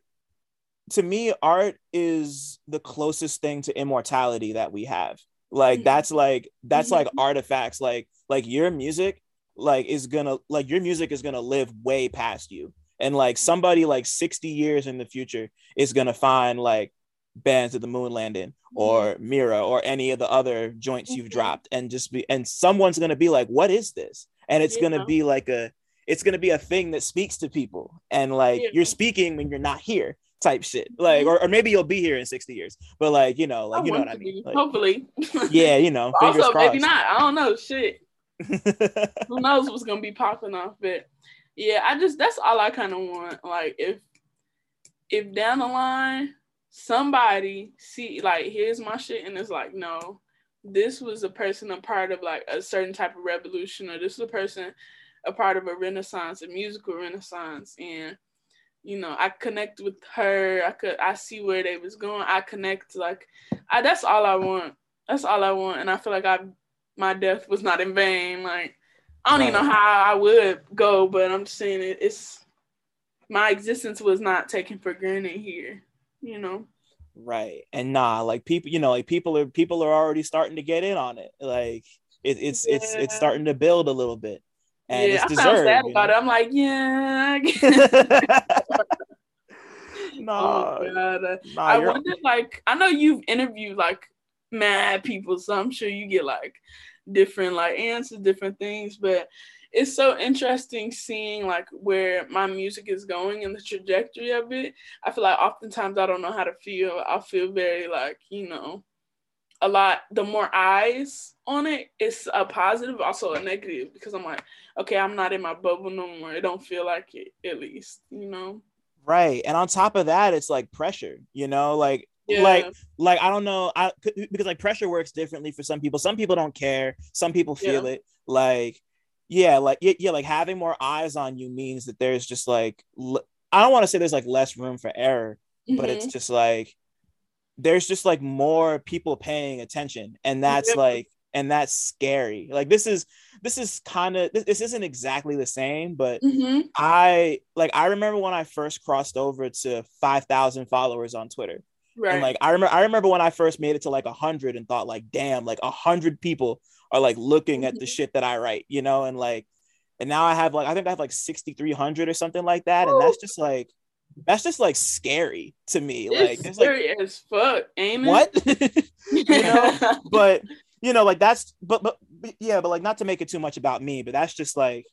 to me art is the closest thing to immortality that we have. Like mm-hmm. that's like that's mm-hmm. like artifacts like like your music like is to like your music is to live way past you. And like somebody like 60 years in the future is to find like bands of the moon landing or mm-hmm. Mira or any of the other joints you've mm-hmm. dropped and just be and someone's gonna be like, what is this? And it's yeah. gonna be like a it's gonna be a thing that speaks to people and like you're speaking when you're not here type shit. Like or, or maybe you'll be here in 60 years but like you know like I you know what i mean? like, hopefully. yeah you know also maybe not. I don't know shit. Who knows what's gonna be popping off but yeah i just that's all i kind of want. Like if if down the line somebody see like here's my shit and it's like no this was a person a part of like a certain type of revolution or this is a person a part of a renaissance a musical renaissance and you know i connect with her i could i see where they was going i connect like I, that's all i want that's all i want and i feel like i my death was not in vain like i don't right. even know how i would go but i'm just saying it, it's my existence was not taken for granted here you know right and nah like people you know like people are people are already starting to get in on it like it, it's yeah. it's it's starting to build a little bit and yeah, it's deserved, I sad about know? it. I'm like, yeah. nah, oh, God. Nah, I wonder, like, I know you've interviewed like mad people, so I'm sure you get like different like answers, different things, but it's so interesting seeing like where my music is going and the trajectory of it. I feel like oftentimes I don't know how to feel. I feel very like, you know, a lot the more eyes on it, it's a positive, also a negative because I'm like, okay, I'm not in my bubble no more. It don't feel like it at least, you know. Right. And on top of that, it's like pressure, you know, like yeah. like like I don't know, I because like pressure works differently for some people. Some people don't care, some people feel yeah. it. Like yeah, like yeah, yeah, like having more eyes on you means that there's just like I don't want to say there's like less room for error, mm-hmm. but it's mm-hmm. just like there's just like more people paying attention, and that's like and that's scary. Like this is this is kind of this, this, isn't exactly the same, but mm-hmm. I like I remember when I first crossed over to five thousand followers on Twitter. Right. And like I remember I remember when I first made it to like a hundred and thought like, damn, like a hundred people are like looking at the mm-hmm. shit that I write, you know, and like, and now I have like, I think I have like 6,300 or something like that. And that's just like, that's just like scary to me. It's like, it's scary like, as fuck, it? What? you know, but you know, like that's, but, but, but, yeah, but like not to make it too much about me, but that's just like,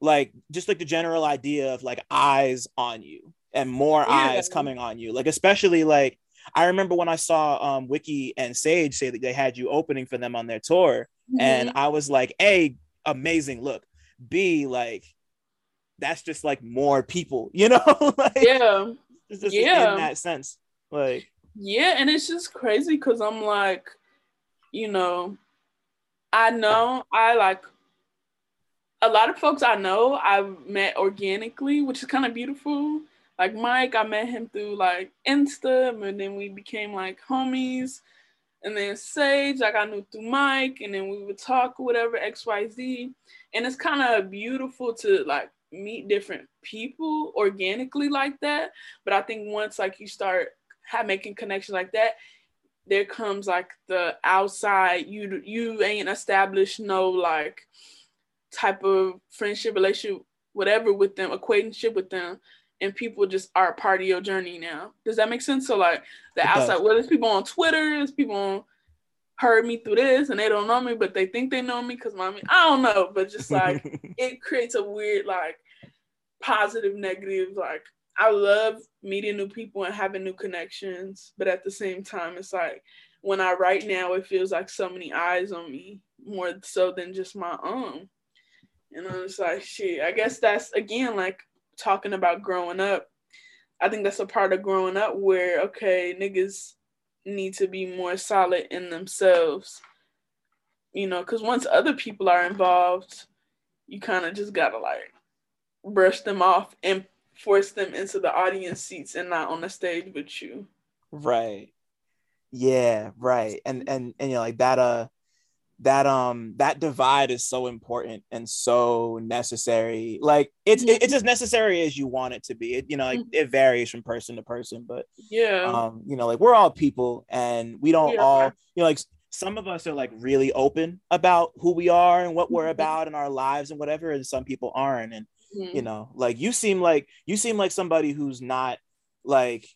like, just like the general idea of like eyes on you and more yeah. eyes coming on you. Like, especially like, I remember when I saw um, Wiki and Sage say that they had you opening for them on their tour, Mm-hmm. And I was like, A, amazing look. B, like, that's just like more people, you know? like, yeah. It's just yeah. in that sense. Like, yeah, and it's just crazy because I'm like, you know, I know I like a lot of folks I know I've met organically, which is kind of beautiful. Like Mike, I met him through like Insta, and then we became like homies. And then Sage, like I knew through Mike, and then we would talk whatever XYZ. And it's kind of beautiful to like meet different people organically like that. But I think once like you start have making connections like that, there comes like the outside, you you ain't established no like type of friendship, relationship, whatever with them, acquaintanceship with them and people just are part of your journey now. Does that make sense? So like the it outside, does. well, there's people on Twitter, there's people on heard me through this and they don't know me, but they think they know me because mommy, I don't know, but just like it creates a weird like positive, negative, like I love meeting new people and having new connections, but at the same time, it's like when I write now, it feels like so many eyes on me, more so than just my own. And I was like, shit, I guess that's again like talking about growing up. I think that's a part of growing up where, okay, niggas need to be more solid in themselves. You know, because once other people are involved, you kind of just gotta like brush them off and force them into the audience seats and not on the stage with you. Right. Yeah, right. And and and you know, like that uh that um that divide is so important and so necessary like it's mm-hmm. it's as necessary as you want it to be it you know like mm-hmm. it varies from person to person but yeah um you know like we're all people and we don't yeah. all you know like some of us are like really open about who we are and what we're mm-hmm. about in our lives and whatever and some people aren't and mm-hmm. you know like you seem like you seem like somebody who's not like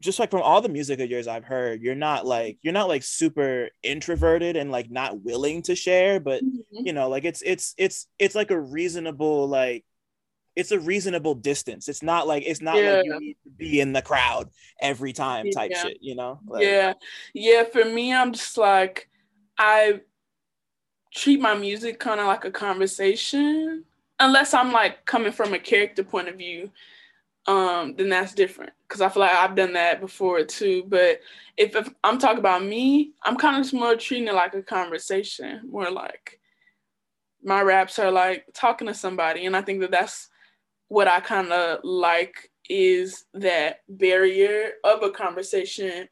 just like from all the music of yours I've heard, you're not like you're not like super introverted and like not willing to share, but mm-hmm. you know, like it's it's it's it's like a reasonable like it's a reasonable distance. It's not like it's not yeah. like you need to be in the crowd every time type yeah. shit, you know? Like, yeah. Yeah, for me I'm just like I treat my music kind of like a conversation unless I'm like coming from a character point of view um, then that's different because I feel like I've done that before too. But if, if I'm talking about me, I'm kind of just more treating it like a conversation, more like my raps are like talking to somebody, and I think that that's what I kind of like is that barrier of a conversation.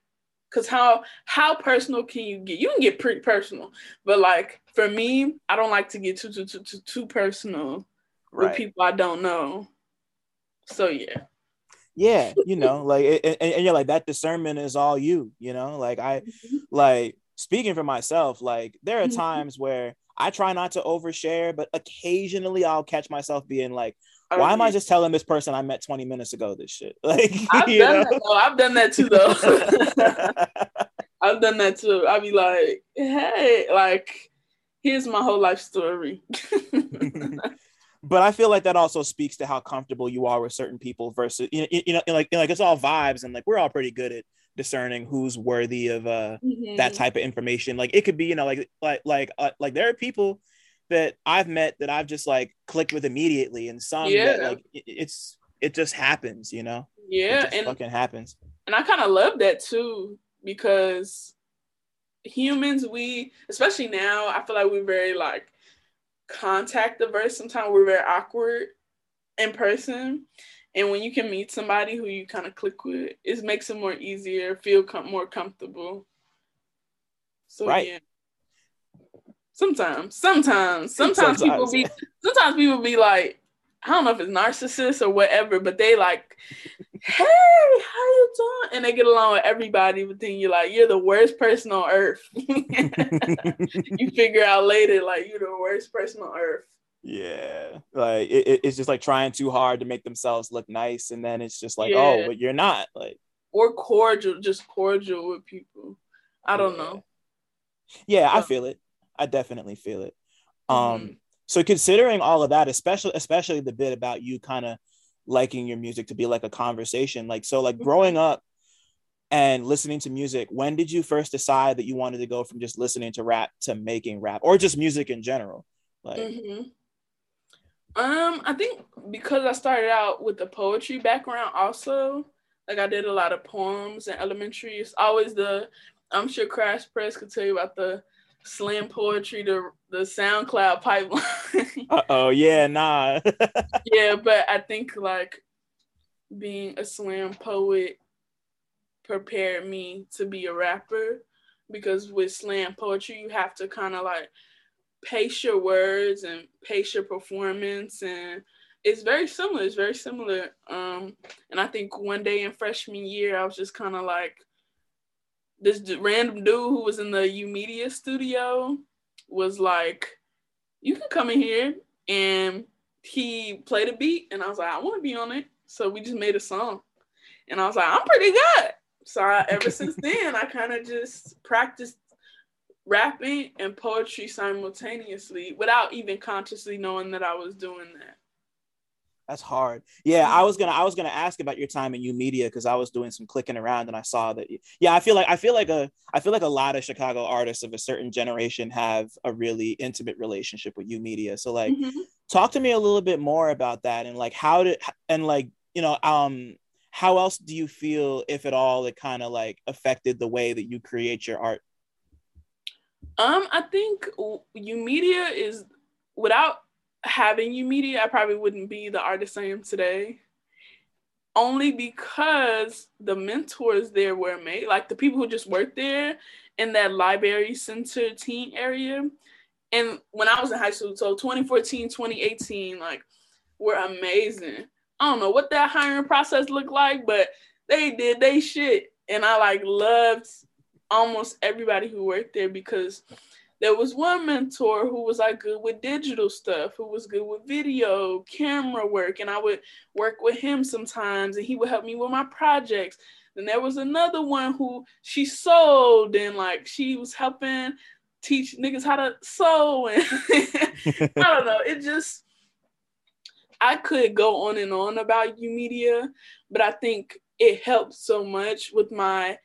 Cause how how personal can you get? You can get pretty personal, but like for me, I don't like to get too too too too, too personal right. with people I don't know. So yeah. Yeah, you know, like and, and you're like that discernment is all you, you know. Like I mm-hmm. like speaking for myself, like there are mm-hmm. times where I try not to overshare, but occasionally I'll catch myself being like, why am I just telling this person I met 20 minutes ago this shit? Like I've done know? that though. I've done that too though. I've done that too. I'll be like, hey, like, here's my whole life story but I feel like that also speaks to how comfortable you are with certain people versus you know, you know like like it's all vibes and like we're all pretty good at discerning who's worthy of uh mm-hmm. that type of information like it could be you know like like like uh, like there are people that I've met that I've just like clicked with immediately and some yeah. that like it's it just happens you know yeah and it fucking happens and I kind of love that too because humans we especially now I feel like we're very like contact the averse. Sometimes we're very awkward in person. And when you can meet somebody who you kind of click with, it makes it more easier, feel com- more comfortable. So right. yeah. Sometimes, sometimes, sometimes, sometimes people be sometimes people be like, I don't know if it's narcissist or whatever, but they like, hey, how you doing? And they get along with everybody, but then you're like, you're the worst person on earth. you figure out later, like you're the worst person on earth. Yeah, like it, it's just like trying too hard to make themselves look nice, and then it's just like, oh, yeah. oh, but you're not like, or cordial, just cordial with people. I don't yeah. know. Yeah, I feel it. I definitely feel it. Um, mm-hmm so considering all of that especially especially the bit about you kind of liking your music to be like a conversation like so like growing mm-hmm. up and listening to music when did you first decide that you wanted to go from just listening to rap to making rap or just music in general like mm-hmm. um i think because i started out with the poetry background also like i did a lot of poems in elementary it's always the i'm sure Crash Prez could tell you about the slam poetry to the SoundCloud pipeline. oh yeah, nah. yeah, but I think like being a slam poet prepared me to be a rapper because with slam poetry you have to kind of like pace your words and pace your performance and it's very similar it's very similar um and i think one day in freshman year i was just kind of like this random dude who was in the YOUmedia studio was like, "You can come in here," and he played a beat, and I was like, "I want to be on it." So we just made a song, and I was like, "I'm pretty good." So I, ever since then, I kind of just practiced rapping and poetry simultaneously without even consciously knowing that I was doing that. That's hard. Yeah, I was gonna I was gonna ask about your time in YOUmedia because I was doing some clicking around and I saw that. Yeah, I feel like I feel like a I feel like a lot of Chicago artists of a certain generation have a really intimate relationship with YOUmedia. So like, mm-hmm. talk to me a little bit more about that and like how did and like you know um how else do you feel if at all it kind of like affected the way that you create your art um i think YOUmedia is without having YOUmedia i probably wouldn't be the artist i am today. Only because the mentors there were made like the people who just worked there in that library center teen area. And when i was in high school so 2014 2018 like were amazing. I don't know what that hiring process looked like, but they did they shit. And I like loved almost everybody who worked there because there was one mentor who was like good with digital stuff, who was good with video, camera work, and I would work with him sometimes and he would help me with my projects. Then there was another one who she sold and like she was helping teach niggas how to sew and I don't know. It just I could go on and on about YOUmedia, but I think it helped so much with my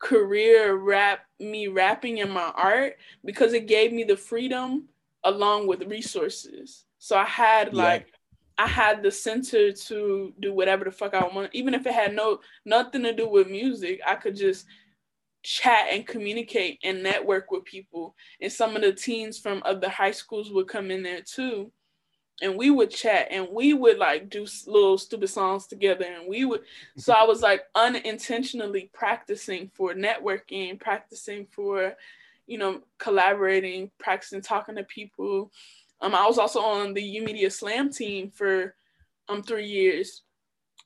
career rap me rapping and my art because it gave me the freedom along with resources. So I had like yeah. I had the center to do whatever the fuck I want, even if it had no nothing to do with music. I could just chat and communicate and network with people. And some of the teens from other high schools would come in there too and we would chat and we would like do little stupid songs together and we would so i was like unintentionally practicing for networking practicing for you know collaborating practicing talking to people um i was also on the YOUmedia slam team for um three years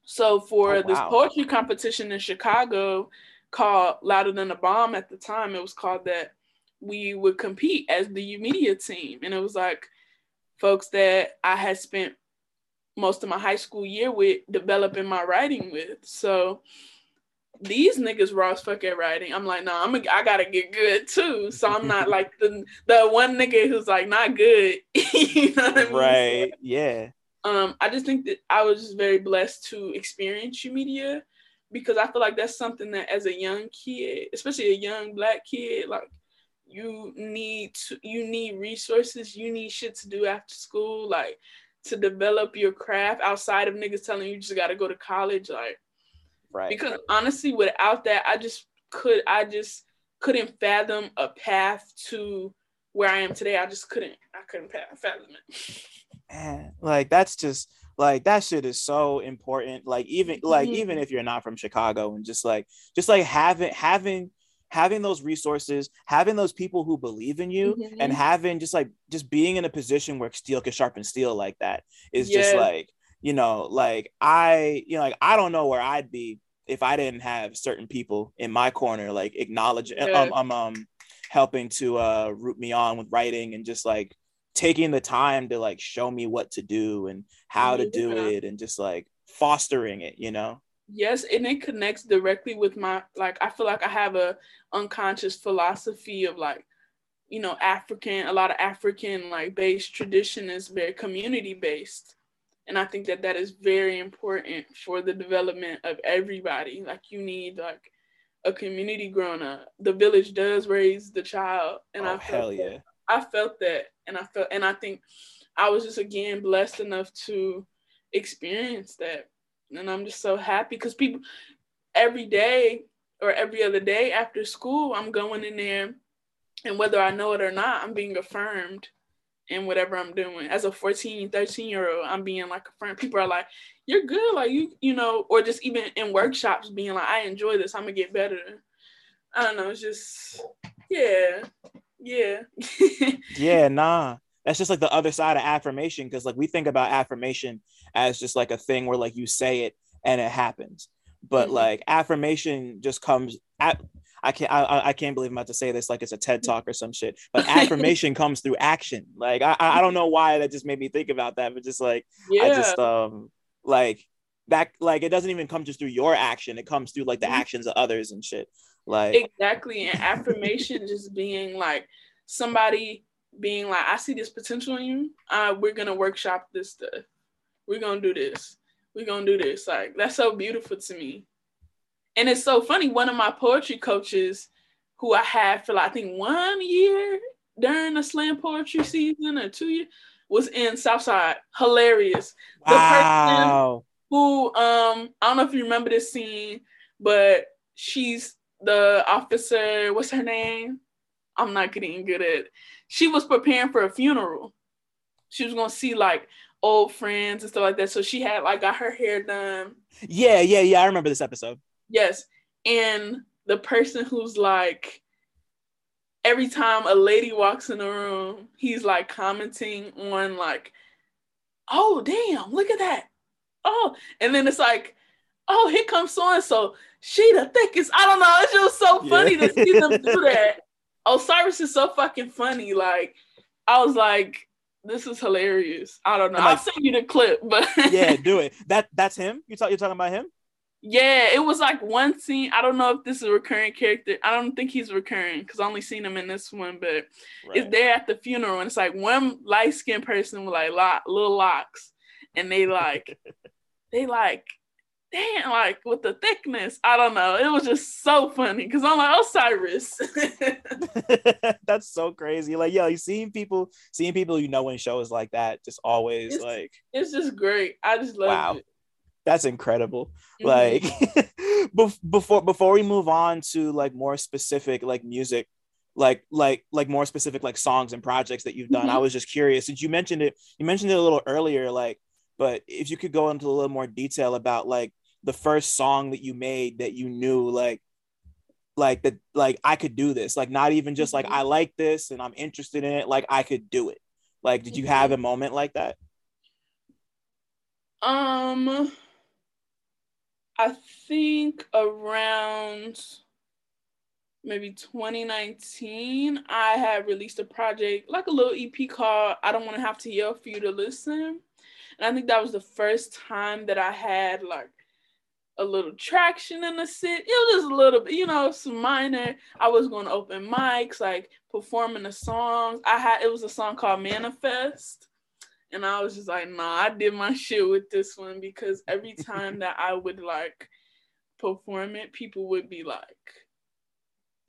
so for oh, wow. this poetry competition in chicago called louder than a bomb at the time it was called that we would compete as the YOUmedia team and it was like folks that I had spent most of my high school year with developing my writing with. So these niggas raw as fuck at writing. I'm like, nah, I'm a, I gotta get good too. So I'm not like the the one nigga who's like not good. you know what I mean? Right. So, yeah. Um, I just think that I was just very blessed to experience YOUmedia because I feel like that's something that as a young kid, especially a young black kid, like you need to, you need resources you need shit to do after school like to develop your craft outside of niggas telling you, you just got to go to college like right. because honestly without that i just could i just couldn't fathom a path to where i am today. I just couldn't i couldn't fathom it. Man like that's just like that shit is so important. Like even like mm-hmm. even if you're not from chicago and just like just like having having having those resources, having those people who believe in you, mm-hmm. and having just like just being in a position where steel can sharpen steel like that is yeah. just like you know, like I, you know, like I don't know where I'd be if I didn't have certain people in my corner, like acknowledging, yeah. um, um, um, helping to uh, root me on with writing and just like taking the time to like show me what to do and how to do it and just like fostering it, you know yes and it connects directly with my like i feel like i have a unconscious philosophy of like you know african a lot of african like based tradition is very community based and i think that that is very important for the development of everybody. Like you need like a community growing up. The village does raise the child and oh, i felt hell yeah. That. i felt that and i felt and i think i was just again blessed enough to experience that and I'm just so happy because people every day or every other day after school, I'm going in there, and whether I know it or not, I'm being affirmed in whatever I'm doing. As a 14, 13 year old, I'm being like affirmed. People are like, you're good. Like you, you know, or just even in workshops being like, I enjoy this. I'm gonna get better. I don't know. It's just, yeah, yeah. yeah, nah. That's just like the other side of affirmation. Cause like we think about affirmation as just like a thing where like you say it and it happens. But mm-hmm. like affirmation just comes at I can't I, I can't believe I'm about to say this like it's a TED talk or some shit. But affirmation comes through action. Like I I don't know why that just made me think about that, but just like yeah. I just um like that like it doesn't even come just through your action. It comes through like the mm-hmm. actions of others and shit. Like exactly. And affirmation just being like somebody being like, I see this potential in you. Uh, we're gonna workshop this stuff we're gonna do this. We're gonna do this. Like that's so beautiful to me. And it's so funny. One of my poetry coaches, who I had for like, I think one year during the slam poetry season or two years, was in Southside. Hilarious. The wow. person who um I don't know if you remember this scene, but she's the officer. What's her name? I'm not getting good at. It. She was preparing for a funeral. She was gonna see like old friends and stuff like that. So she had like got her hair done. Yeah, yeah, yeah. I remember this episode. Yes, and the person who's like every time a lady walks in the room, he's like commenting on like, oh damn, look at that. Oh, and then it's like, oh, here comes so and so. She the thickest. I don't know. It's just so funny yeah. to see them do that. Osiris is so fucking funny. Like, I was like, this is hilarious. I don't know. Like, I'll send you the clip, but yeah, do it. That that's him. You talk. You're talking about him. Yeah, it was like one scene. I don't know if this is a recurring character. I don't think he's recurring because I only seen him in this one, but right. it's there at the funeral and it's like one light skinned person with like lock, little locks, and they like, they like, damn, like with the thickness. I don't know. It was just so funny because I'm like Osiris. That's so crazy. Like, yo, you seeing people, seeing people you know in shows like that, just always it's, like, it's just great. I just love wow. it that's incredible mm-hmm. like before before we move on to like more specific like music like like like more specific like songs and projects that you've done mm-hmm. i was just curious since you mentioned it you mentioned it a little earlier like but if you could go into a little more detail about like the first song that you made that you knew like like that like i could do this like not even just like mm-hmm. i like this and i'm interested in it like i could do it like did you have mm-hmm. a moment like that um I think around maybe 2019, I had released a project, like a little EP called I Don't Want to Have to Yell for You to Listen. And I think that was the first time that I had like a little traction in the city. It was just a little bit, you know, some minor. I was going to open mics, like performing the songs. I had it was a song called Manifest. And I was just like, nah, I did my shit with this one because every time that I would like perform it, people would be like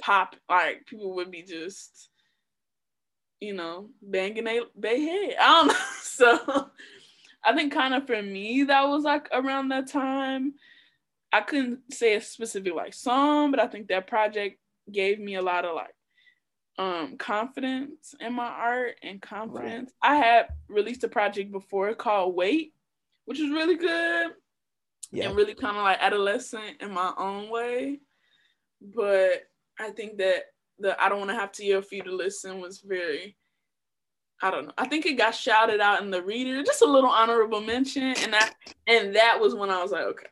pop, like people would be just, you know, banging they, they head. I don't know. So I think kind of for me, that was like around that time. I couldn't say a specific like song, but I think that project gave me a lot of like um confidence in my art and confidence. Right. I had released a project before called Wait, which was really good yeah. and really kind of like adolescent in my own way. But I think that the I don't want to have to yell for you to listen was very I don't know. I think it got shouted out in the reader, just a little honorable mention, and that and that was when I was like, okay,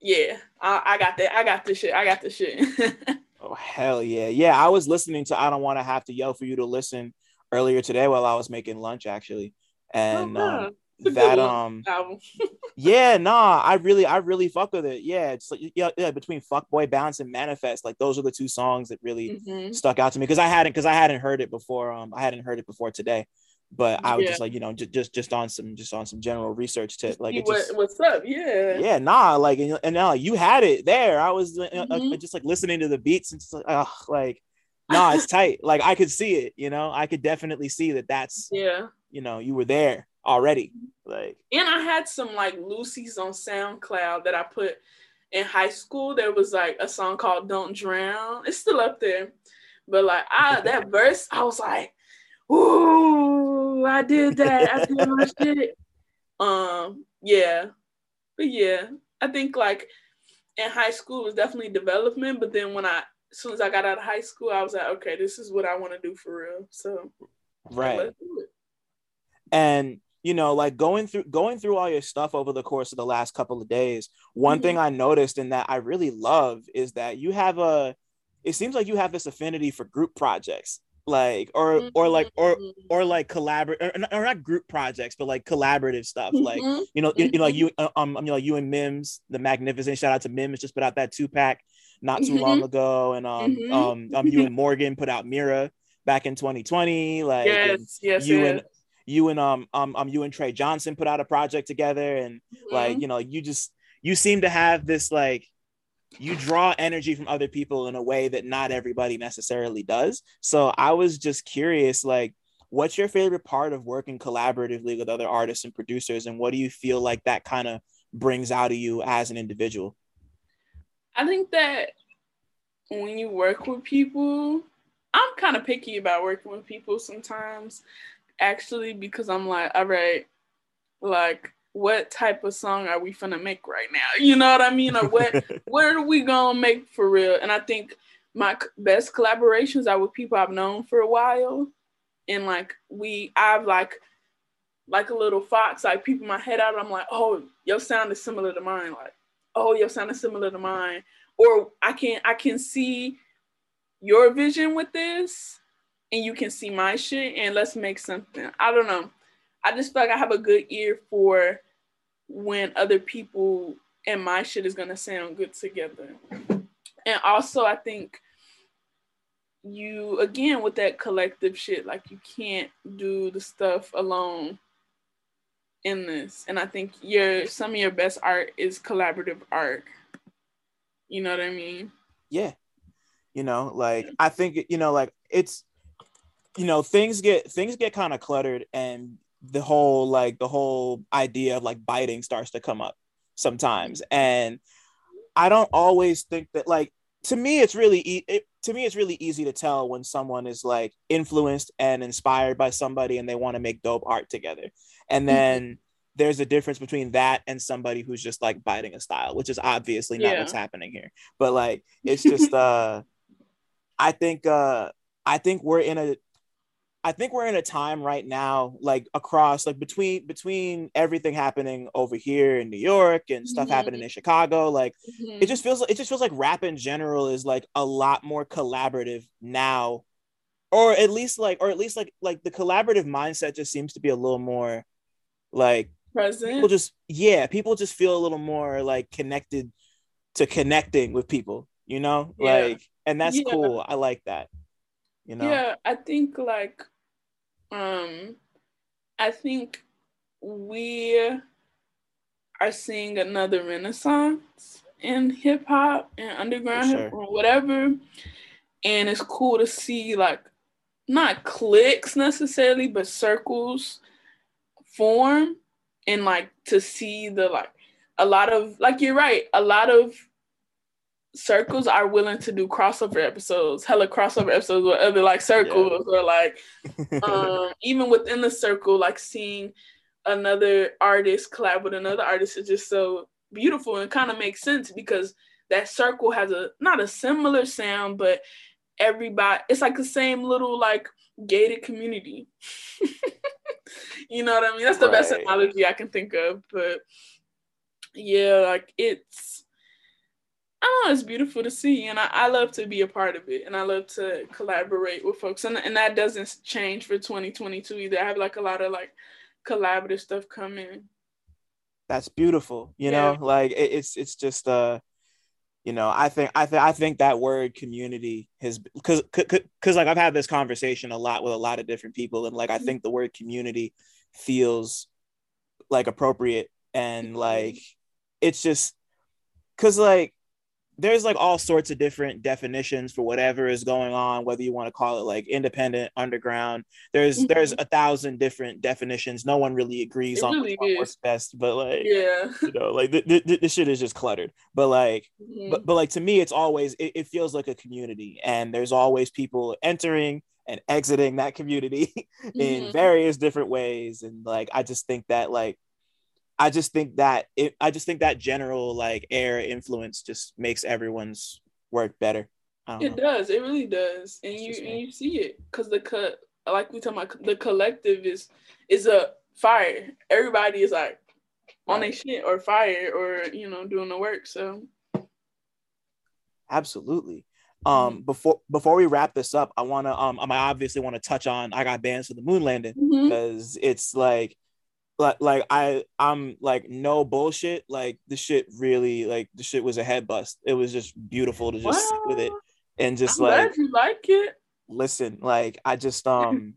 yeah, I, I got that. I got this shit. I got this shit. Oh hell yeah. Yeah, I was listening to I don't want to have to yell for you to listen earlier today while I was making lunch actually. And oh, um, that um yeah, nah, I really I really fuck with it. Yeah, it's like yeah, yeah, between Fuckboy Bounce and Manifest, like those are the two songs that really mm-hmm. stuck out to me because I hadn't because I hadn't heard it before. Um I hadn't heard it before today but I was yeah. just like, you know, just, just just on some just on some general research tip, like it just, what, what's up, yeah, yeah, nah, like and, and now like, you had it there. I was uh, uh, mm-hmm. uh, just like listening to the beats and just like, oh, like, nah, it's tight. Like I could see it, you know, I could definitely see that. That's yeah, you know, you were there already, like. And I had some like loosies on SoundCloud that I put in high school. There was like a song called "Don't Drown." It's still up there, but like I that verse, I was like ooh, I did that. I did my shit. Um, yeah. But yeah, I think like in high school was definitely development, but then when I as soon as I got out of high school, I was like, okay, this is what I want to do for real. So right. And you know, like going through going through all your stuff over the course of the last couple of days, one mm-hmm. thing I noticed and that I really love is that you have a it seems like you have this affinity for group projects like or or like or mm-hmm. or like collaborate or, or, not group projects but like collaborative stuff like mm-hmm. you know you, you know like you uh, um you know you and mims the magnificent shout out to mims just put out that two pack not too long mm-hmm. ago and um mm-hmm. um, um you and morgan put out mira back in 2020 like yes, yes, you yes. and you and um um um you and trey johnson put out a project together and like you know you just you seem to have this like you draw energy from other people in a way that not everybody necessarily does. So I was just curious, like, what's your favorite part of working collaboratively with other artists and producers and what do you feel like that kind of brings out of you as an individual i think that when you work with people i'm kind of picky about working with people sometimes actually because i'm like all right like what type of song are we gonna make right now you know what i mean or what what are we gonna make for real and i think my best collaborations are with people i've known for a while and like we I've like like a little fox, like peeping my head out. I'm like, oh, your sound is similar to mine. Like, oh, your sound is similar to mine. Or I can I can see your vision with this, and you can see my shit, and let's make something. I don't know. I just feel like I have a good ear for when other people and my shit is gonna sound good together. And also, I think you again with that collective shit like you can't do the stuff alone in this. And i think your some of your best art is collaborative art. You know what i mean? Yeah. You know like i think you know like it's you know things get things get kind of cluttered and the whole like the whole idea of like biting starts to come up sometimes and i don't always think that like to me it's really it, to me it's really easy to tell when someone is like influenced and inspired by somebody and they want to make dope art together and mm-hmm. then mm-hmm. there's a difference between that and somebody who's just like biting a style which is obviously not yeah. what's happening here but like it's just uh i think uh i think we're in a I think we're in a time right now, like across, like between between everything happening over here in New York and stuff mm-hmm. happening in Chicago. Like mm-hmm. it just feels it just feels like rap in general is like a lot more collaborative now, or at least like or at least like like the collaborative mindset just seems to be a little more like present. People just yeah, people just feel a little more like connected to connecting with people. You know, yeah. like and that's yeah. cool. I like that you know yeah i think like um i think we are seeing another renaissance in hip hop and underground sure. or whatever and it's cool to see like not cliques necessarily but circles form and like to see the like a lot of like you're right a lot of circles are willing to do crossover episodes, hella crossover episodes with other like circles yeah. or like um even within the circle, like seeing another artist collab with another artist is just so beautiful and kind of makes sense because that circle has a not a similar sound, but everybody it's like the same little like gated community. you know what I mean? That's the right. best analogy I can think of. But yeah, like it's I don't know, it's beautiful to see. And I, I love to be a part of it. And I love to collaborate with folks. And, and that doesn't change for 2022 either. I have like a lot of like collaborative stuff coming. That's beautiful. You yeah. know, like it, it's it's just uh you know, I think I think I think that word community has because because like I've had this conversation a lot with a lot of different people, and like I mm-hmm. think the word community feels like appropriate and like it's just because like there's like all sorts of different definitions for whatever is going on whether you want to call it like independent underground there's mm-hmm. there's a thousand different definitions no one really agrees it on really works best but like yeah you know like th- th- this shit is just cluttered but like mm-hmm. but, but like to me it's always it, it feels like a community and there's always people entering and exiting that community in mm-hmm. various different ways and like i just think that like I just think that it, I just think that general like air influence just makes everyone's work better. It know. does. It really does, and you and you see it because the cut, like we talking about, the collective is is a fire. Everybody is like on their shit or fire or you know doing the work. So absolutely. Um, mm-hmm. before before we wrap this up, I wanna um I obviously want to touch on I got bands for the moon landing because mm-hmm. it's like like like I I'm like no bullshit. Like the shit really like the shit was a head bust. It was just beautiful to just sit with it and just I'm like you like it. Listen, like I just um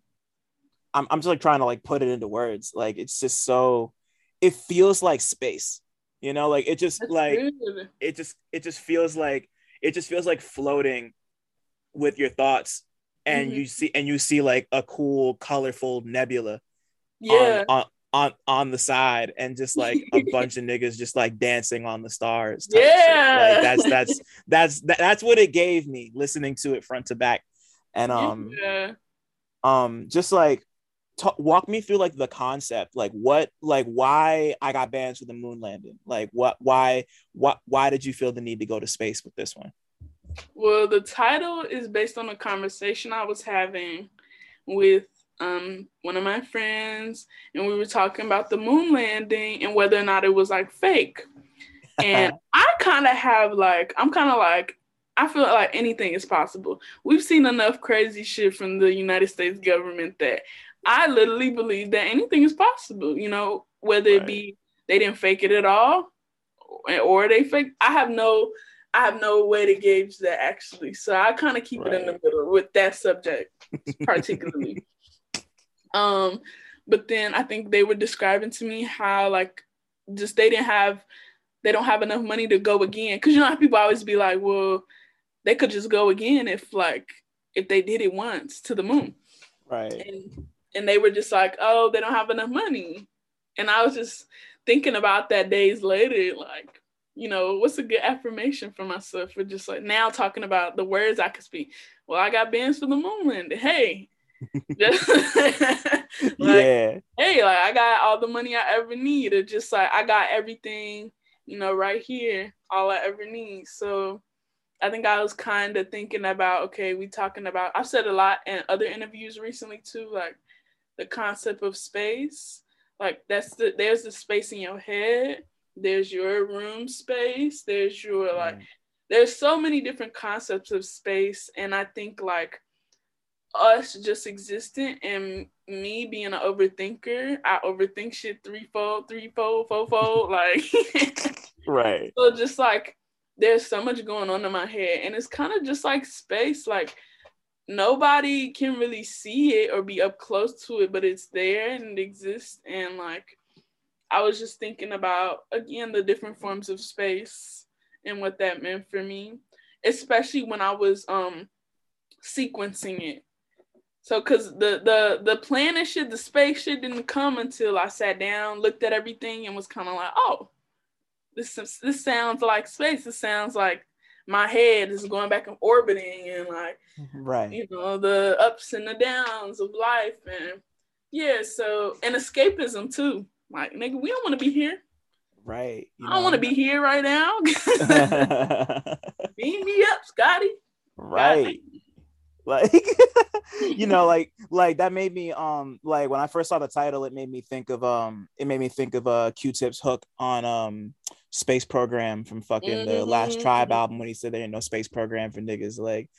I'm I'm just like trying to like put it into words. Like it's just so it feels like space. You know, like it just That's like good. it just it just feels like it just feels like floating with your thoughts and Mhm. you see and you see like a cool colorful nebula Yeah. on, on on on the side and just like a bunch of niggas just like dancing on the stars. Yeah. like that's that's that's that's what it gave me listening to it front to back and um yeah. um just like walk me through like the concept like what like why i got banned for the moon landing like what why what why did you feel the need to go to space with this one Well, the title is based on a conversation I was having with um one of my friends, and we were talking about the moon landing and whether or not it was like fake. And I kind of have like I'm kind of like I feel like anything is possible. We've seen enough crazy shit from the United States government that I literally believe that anything is possible. You know, whether it be they didn't fake it at all, or they fake. I have no I have no way to gauge that actually. So I kind of keep it in the middle with that subject particularly. Um, but then I think they were describing to me how like just they didn't have they don't have enough money to go again. Cause you know how people always be like, well, they could just go again if like if they did it once to the moon. right And and they were just like, oh, they don't have enough money. And I was just thinking about that days later, like, you know, what's a good affirmation for myself for just like now talking about the words I could speak. Well, I got bands for the moon landing. Hey. Like, yeah hey, like I got all the money I ever need. Or just like I got everything, you know, right here, all I ever need. So I think I was kind of thinking about, okay, we talking about I've said a lot in other interviews recently too, like the concept of space. Like that's the there's the space in your head, there's your room space, there's your like Mm. there's so many different concepts of space and i think like us just existing and me being an overthinker i overthink shit threefold threefold fourfold like right. So just like there's so much going on in my head and it's kind of just like space like nobody can really see it or be up close to it but it's there and it exists and like i was just thinking about again the different forms of space and what that meant for me especially when i was um sequencing it so cuz the the the planet shit the space shit didn't come until i sat down looked at everything and was kind of like oh this this sounds like space. This sounds like my head is going back and orbiting and like right. you know the ups and the downs of life and yeah so and escapism too. Like nigga we don't want to be here. Right you i don't want to be here right now. Beam me up scotty. Right like you know like like that made me um like when i first saw the title it made me think of um it made me think of uh q-tip's hook on um space program from fucking the last Mhm. tribe album when he said there ain't no space program for niggas like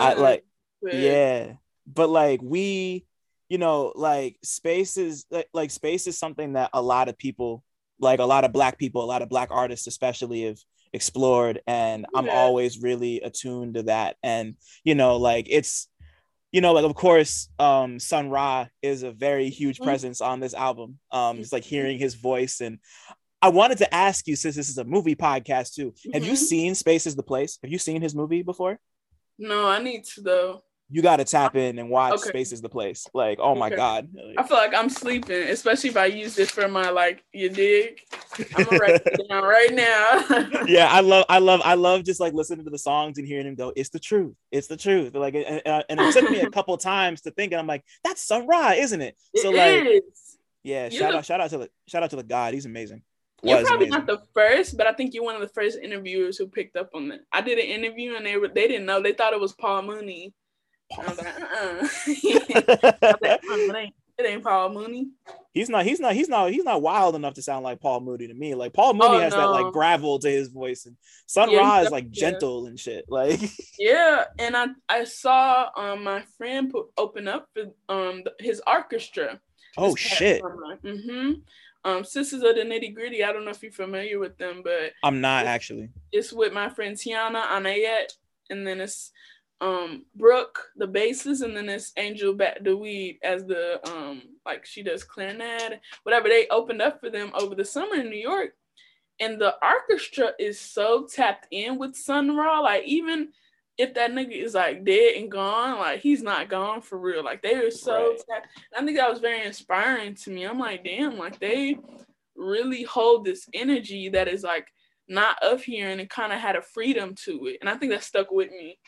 i like but- yeah. But like we you know like space is like, like space is something that a lot of people like a lot of black people a lot of black artists especially have explored and i'm always really attuned to that. And you know like it's you know like of course um sun ra is a very huge Mhm. presence on this album um it's like hearing his voice. And i wanted to ask you since this is a movie podcast too have you Mhm. seen space is the place? Have you seen his movie before? No i need to though you got to tap in and watch Okay. Space is the Place. Like, oh my Okay. God. i feel like i'm sleeping especially if i use this for my like you dig i'm gonna write it down right now yeah, I love, I love, I love just like listening to the songs and hearing him go, it's the truth. It's the truth. Like, and, and- and it took me a couple times to think, and I'm like, that's Sun Ra, isn't it? So It like, is. yeah, You shout look- out, shout out to the, shout out to the God. He's amazing. You're probably amazing. not the first, but I think you're one of the first interviewers who picked up on that. I did an interview and they were they didn't know. They thought it was Paul Mooney. I was like, uh-uh. I was like, "Uh, it, ain't, it ain't Paul Mooney. he's not, he's not, he's not, he's not wild enough to sound like Paul Mooney to me. Like Paul Mooney Oh, has that like gravel to his voice, and Sun Yeah, Ra is like yeah. gentle and shit. Like, Yeah, and I I saw um my friend put open up for um his orchestra. oh shit, Mm-hmm. Um, Sisters of the Nitty Gritty. I don't know if you're familiar with them, but I'm not actually. it's with my friend Tiana Anayet, and then it's um Brooke, the bassist, and then this Angel Bat Dawid as the um like she does clarinet, whatever. They opened up for them over the summer in New York, and the orchestra is so tapped in with Sun Ra. Like even if that nigga is like dead and gone, like he's not gone for real. Like they were so. Right. I think that was very inspiring to me. I'm like, damn, like they really hold this energy that is like not of here, and it kind of had a freedom to it, and I think that stuck with me.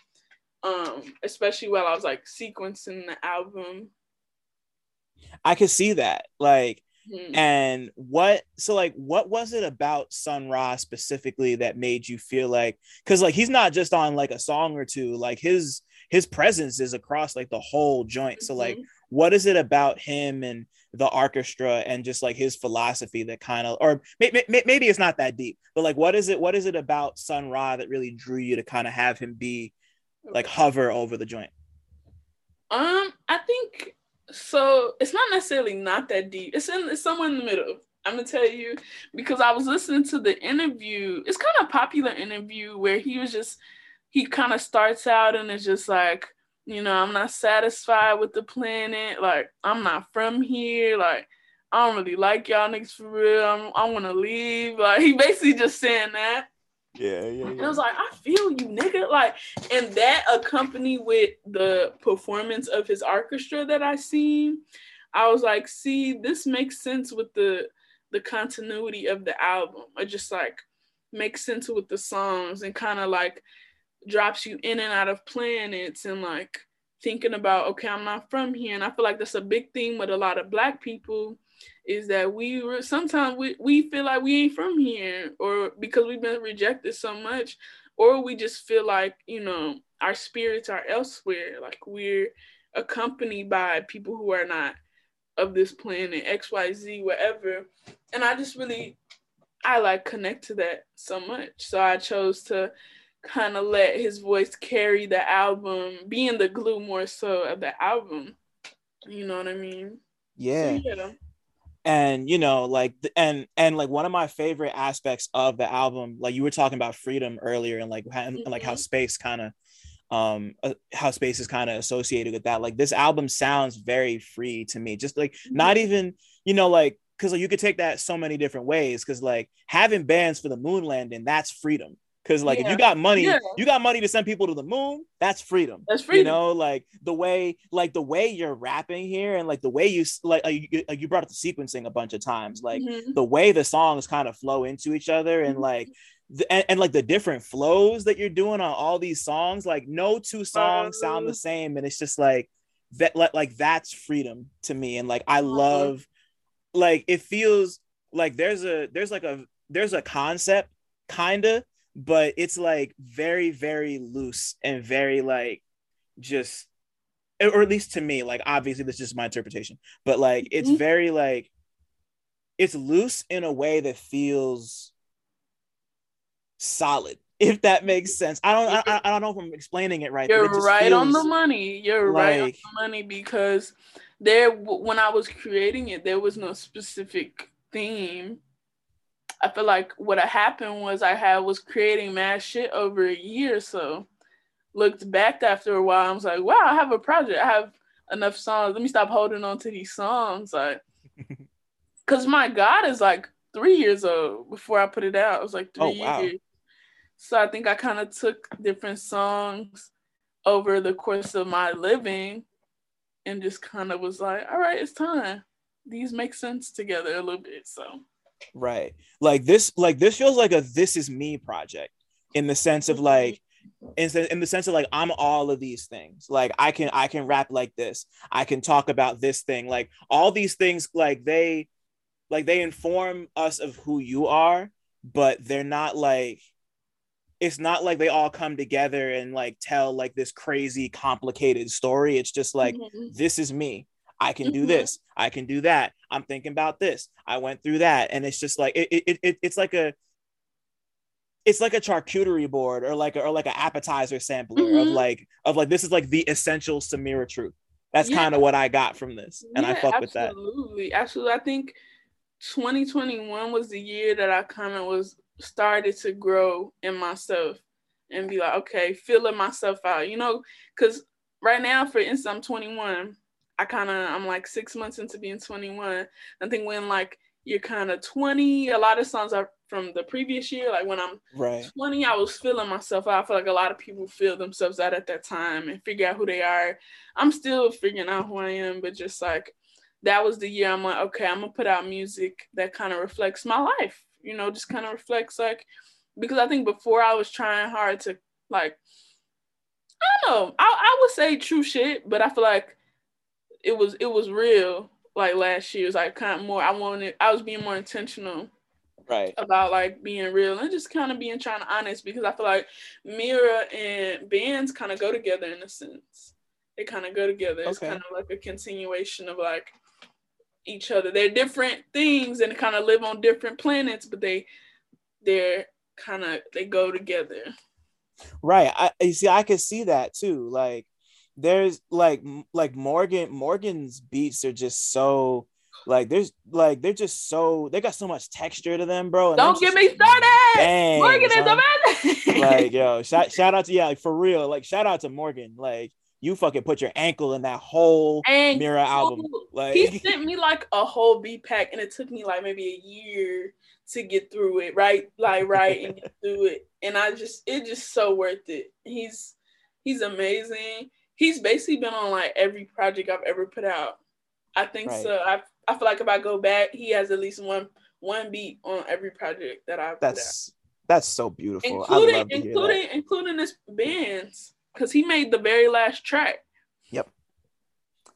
Um, especially while I was like sequencing the album. I could see that, like Mm-hmm. And what so like what was it about Sun Ra specifically that made you feel like because like he's not just on like a song or two, like his his presence is across like the whole joint. Mm-hmm. So like mm-hmm. what is it about him and the orchestra and just like his philosophy that kind of or maybe, maybe it's not that deep, but like what is it what is it about Sun Ra that really drew you to kind of have him be like hover over the joint? Um, I think so it's not necessarily not that deep. It's in it's somewhere in the middle. I'm gonna tell you because I was listening to the interview. It's kind of popular interview where he was just he kind of starts out and it's just like, you know, I'm not satisfied with the planet. Like I'm not from here. Like I don't really like y'all niggas for real. I'm, I want to leave. Like he basically just saying that. Yeah, yeah, yeah. And I was like, I feel you, nigga. Like, and that accompanied with the performance of his orchestra that I seen, I was like, see, this makes sense with the the continuity of the album. It just like makes sense with the songs and kind of like drops you in and out of planets and like thinking about, okay, I'm not from here. And I feel like that's a big thing with a lot of black people is that we were sometimes we, we feel like we ain't from here or because we've been rejected so much or we just feel like you know our spirits are elsewhere. Like we're accompanied by people who are not of this planet xyz whatever. And i just really i like connect to that so much. So i chose to kind of let his voice carry the album being the glue more so of the album. You know what i mean? Yeah, so, yeah and you know like and and like one of my favorite aspects of the album like you were talking about freedom earlier and like and, mm-hmm. like how mm-hmm. space kind of um uh, how space is kind of associated with that like this album sounds very free to me just like mm-hmm. not even you know like because like, you could take that so many different ways because like having bands for the moon landing that's freedom Cause like yeah. if you got money, yeah. you got money to send people to the moon. That's freedom. That's freedom. You know, like the way, like the way you're rapping here, and like the way you like, like you, you brought up the sequencing a bunch of times. Like mm-hmm. the way the songs kind of flow into each other, and mm-hmm. like, the, and, and, like the different flows that you're doing on all these songs. Like no two songs uh, sound the uh-huh. same, and it's just like that. Like, like that's freedom to me, and like I uh-huh. love, like it feels like there's a there's like a there's a concept kinda but it's like very very loose and very like just or at least to me like obviously this is just my interpretation but like it's mm-hmm. very like it's loose in a way that feels solid if that makes sense. I don't i, I don't know if i'm explaining it right you're right on the money. You're like, right on the money because there when i was creating it there was no specific theme I feel like what happened was I had was creating mad shit over a year so. Looked back after a while, I was like, wow, I have a project. I have enough songs. Let me stop holding on to these songs. Like, cause my God is like three years old before I put it out. It was like three oh, wow. years. So I think I kind of took different songs over the course of my living and just kind of was like, all right, it's time. These make sense together a little bit. So Right. Like this, like this feels like a this is me project in the sense of like in the, in the sense of like I'm all of these things. Like I can I can rap like this. I can talk about this thing. Like all these things like they like they inform us of who you are, but they're not like it's not like they all come together and like tell like this crazy complicated story. It's just like mm-hmm. this is me. I can do mm-hmm. this. I can do that. I'm thinking about this. I went through that. And it's just like it, it, it it's like a it's like a charcuterie board or like a, or like an appetizer sampler mm-hmm. of like of like this is like the essential Samira truth. That's yeah. kind of what I got from this. And yeah, I fuck with that. Absolutely. Absolutely. I think 2021 was the year that I kind of was started to grow in myself and be like, okay, feeling myself out, you know, because right now, for instance, I'm 21 I kind of I'm like six months into being 21. I think when like you're kind of 20. A lot of songs are from the previous year. Like when I'm right. 20, I was feeling myself out. I feel like a lot of people feel themselves out at that time and figure out who they are. I'm still figuring out who I am, but just like that was the year I'm like, okay, I'm gonna put out music that kind of reflects my life, you know, just kind of reflects like because I think before I was trying hard to like I don't know, I, I would say true shit, but I feel like it was it was real like last year. It was like kind of more I wanted I was being more intentional right about like being real and just kind of being trying to honest because I feel like Mira and bands kind of go together in a sense. They kind of go together. It's kind of like a continuation of like each other. They're different things and kind of live on different planets, but they they're kind of they go together. Right. I you see I could see that too. Like there's like like Morgan Morgan's beats are just so like there's like they're just so they got so much texture to them, bro. Don't get me started. Dang, Morgan is amazing. like yo, shout shout out to yeah, like for real, like shout out to Morgan. Like you fucking put your ankle in that whole and Mira album. Like he sent me like a whole B pack, and it took me like maybe a year to get through it, right? Like right and get through it. And I just it just so worth it. He's he's amazing. He's basically been on like every project I've ever put out. I think right. so. I I feel like if I go back, he has at least one one beat on every project that I've that's that's so beautiful. Including including including this bands because he made the very last track. Yep.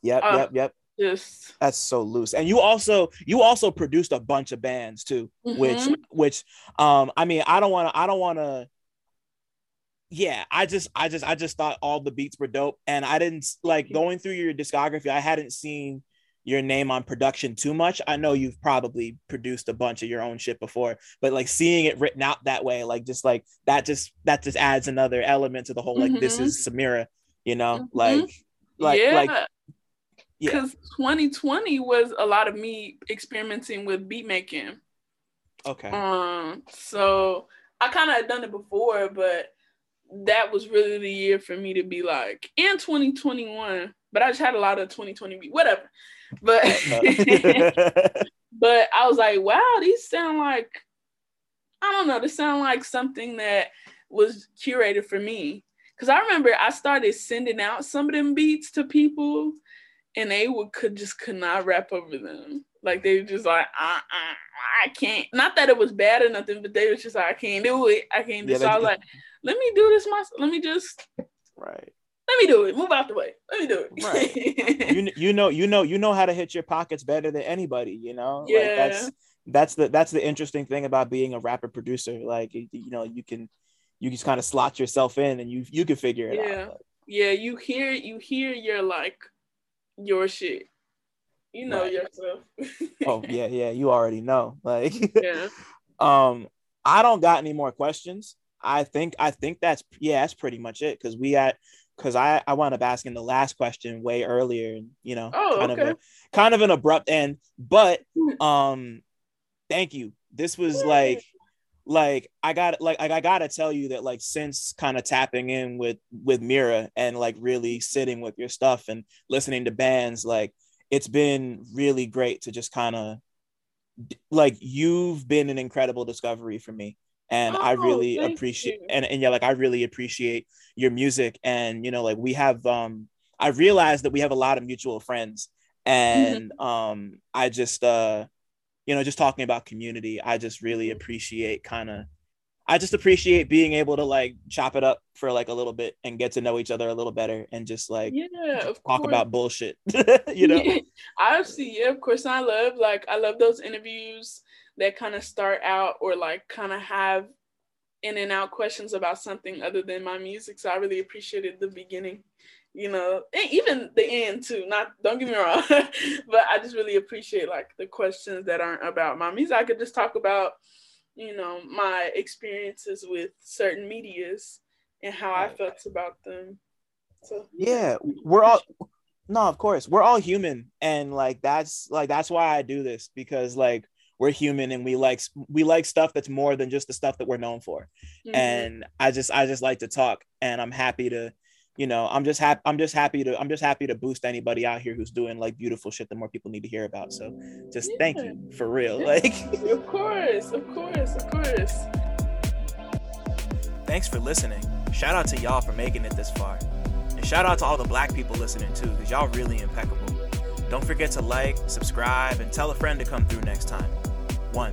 Yep. Uh, yep. Yep. Just that's so loose. And you also you also produced a bunch of bands too, mm-hmm. which which um I mean I don't want to I don't want to yeah, I just I just I just thought all the beats were dope and I didn't like going through your discography I hadn't seen your name on production too much. I know you've probably produced a bunch of your own shit before, but like seeing it written out that way, like just like that just that just adds another element to the whole like mm-hmm. this is Samira, you know, mm-hmm. like like yeah. like because yeah. 2020 was a lot of me experimenting with beat making. Okay. Um, so I kind of had done it before, but that was really the year for me to be like in 2021. But I just had a lot of 2020 beat, whatever. But but I was like, wow, these sound like I don't know, they sound like something that was curated for me. Cause I remember I started sending out some of them beats to people and they would could just could not rap over them. Like they were just like, uh, uh, I can't. Not that it was bad or nothing, but they was just like, I can't do it. I can't do yeah, it. So I was like, let me do this myself. Let me just right let me do it. Move out the way. Let me do it. Right. you you know you know you know how to hit your pockets better than anybody. You know. Yeah. Like that's that's the that's the interesting thing about being a rapper producer. Like you, you know you can you just kind of slot yourself in and you you can figure it yeah. out. Like, yeah. You hear you hear your like your shit. You know right. yourself. oh yeah yeah you already know like yeah. um I don't got any more questions. I think I think that's yeah, that's pretty much it because we had because I I wound up asking the last question way earlier, and you know, oh, kind okay. of a kind of an abrupt end. But um, thank you. This was like like I got like I gotta tell you that like since kind of tapping in with with Mira and like really sitting with your stuff and listening to bands, like it's been really great to just kind of like you've been an incredible discovery for me. And oh, I really appreciate and, and yeah, like I really appreciate your music. And you know, like we have um I realized that we have a lot of mutual friends. And mm-hmm. um I just uh you know just talking about community, I just really appreciate kind of I just appreciate being able to like chop it up for like a little bit and get to know each other a little better and just like yeah, talk course. about bullshit. you know, yeah, I see. Yeah, of course. I love like I love those interviews that kind of start out or like kind of have in and out questions about something other than my music. So I really appreciated the beginning, you know, and even the end too. Not don't get me wrong, but I just really appreciate like the questions that aren't about my music. I could just talk about, you know, my experiences with certain medias and how I felt about them. So yeah, we're all no, of course, we're all human, and like that's like that's why I do this because like we're human and we like we like stuff that's more than just the stuff that we're known for mm-hmm. and i just i just like to talk and i'm happy to you know, I'm just happy. I'm just happy to. I'm just happy to boost anybody out here who's doing like beautiful shit that more people need to hear about. So, just yeah. thank you for real. Yeah. Like, of course, of course, of course. Thanks for listening. Shout out to y'all for making it this far, and shout out to all the Black people listening too, because y'all really impeccable. Don't forget to like, subscribe, and tell a friend to come through next time. One.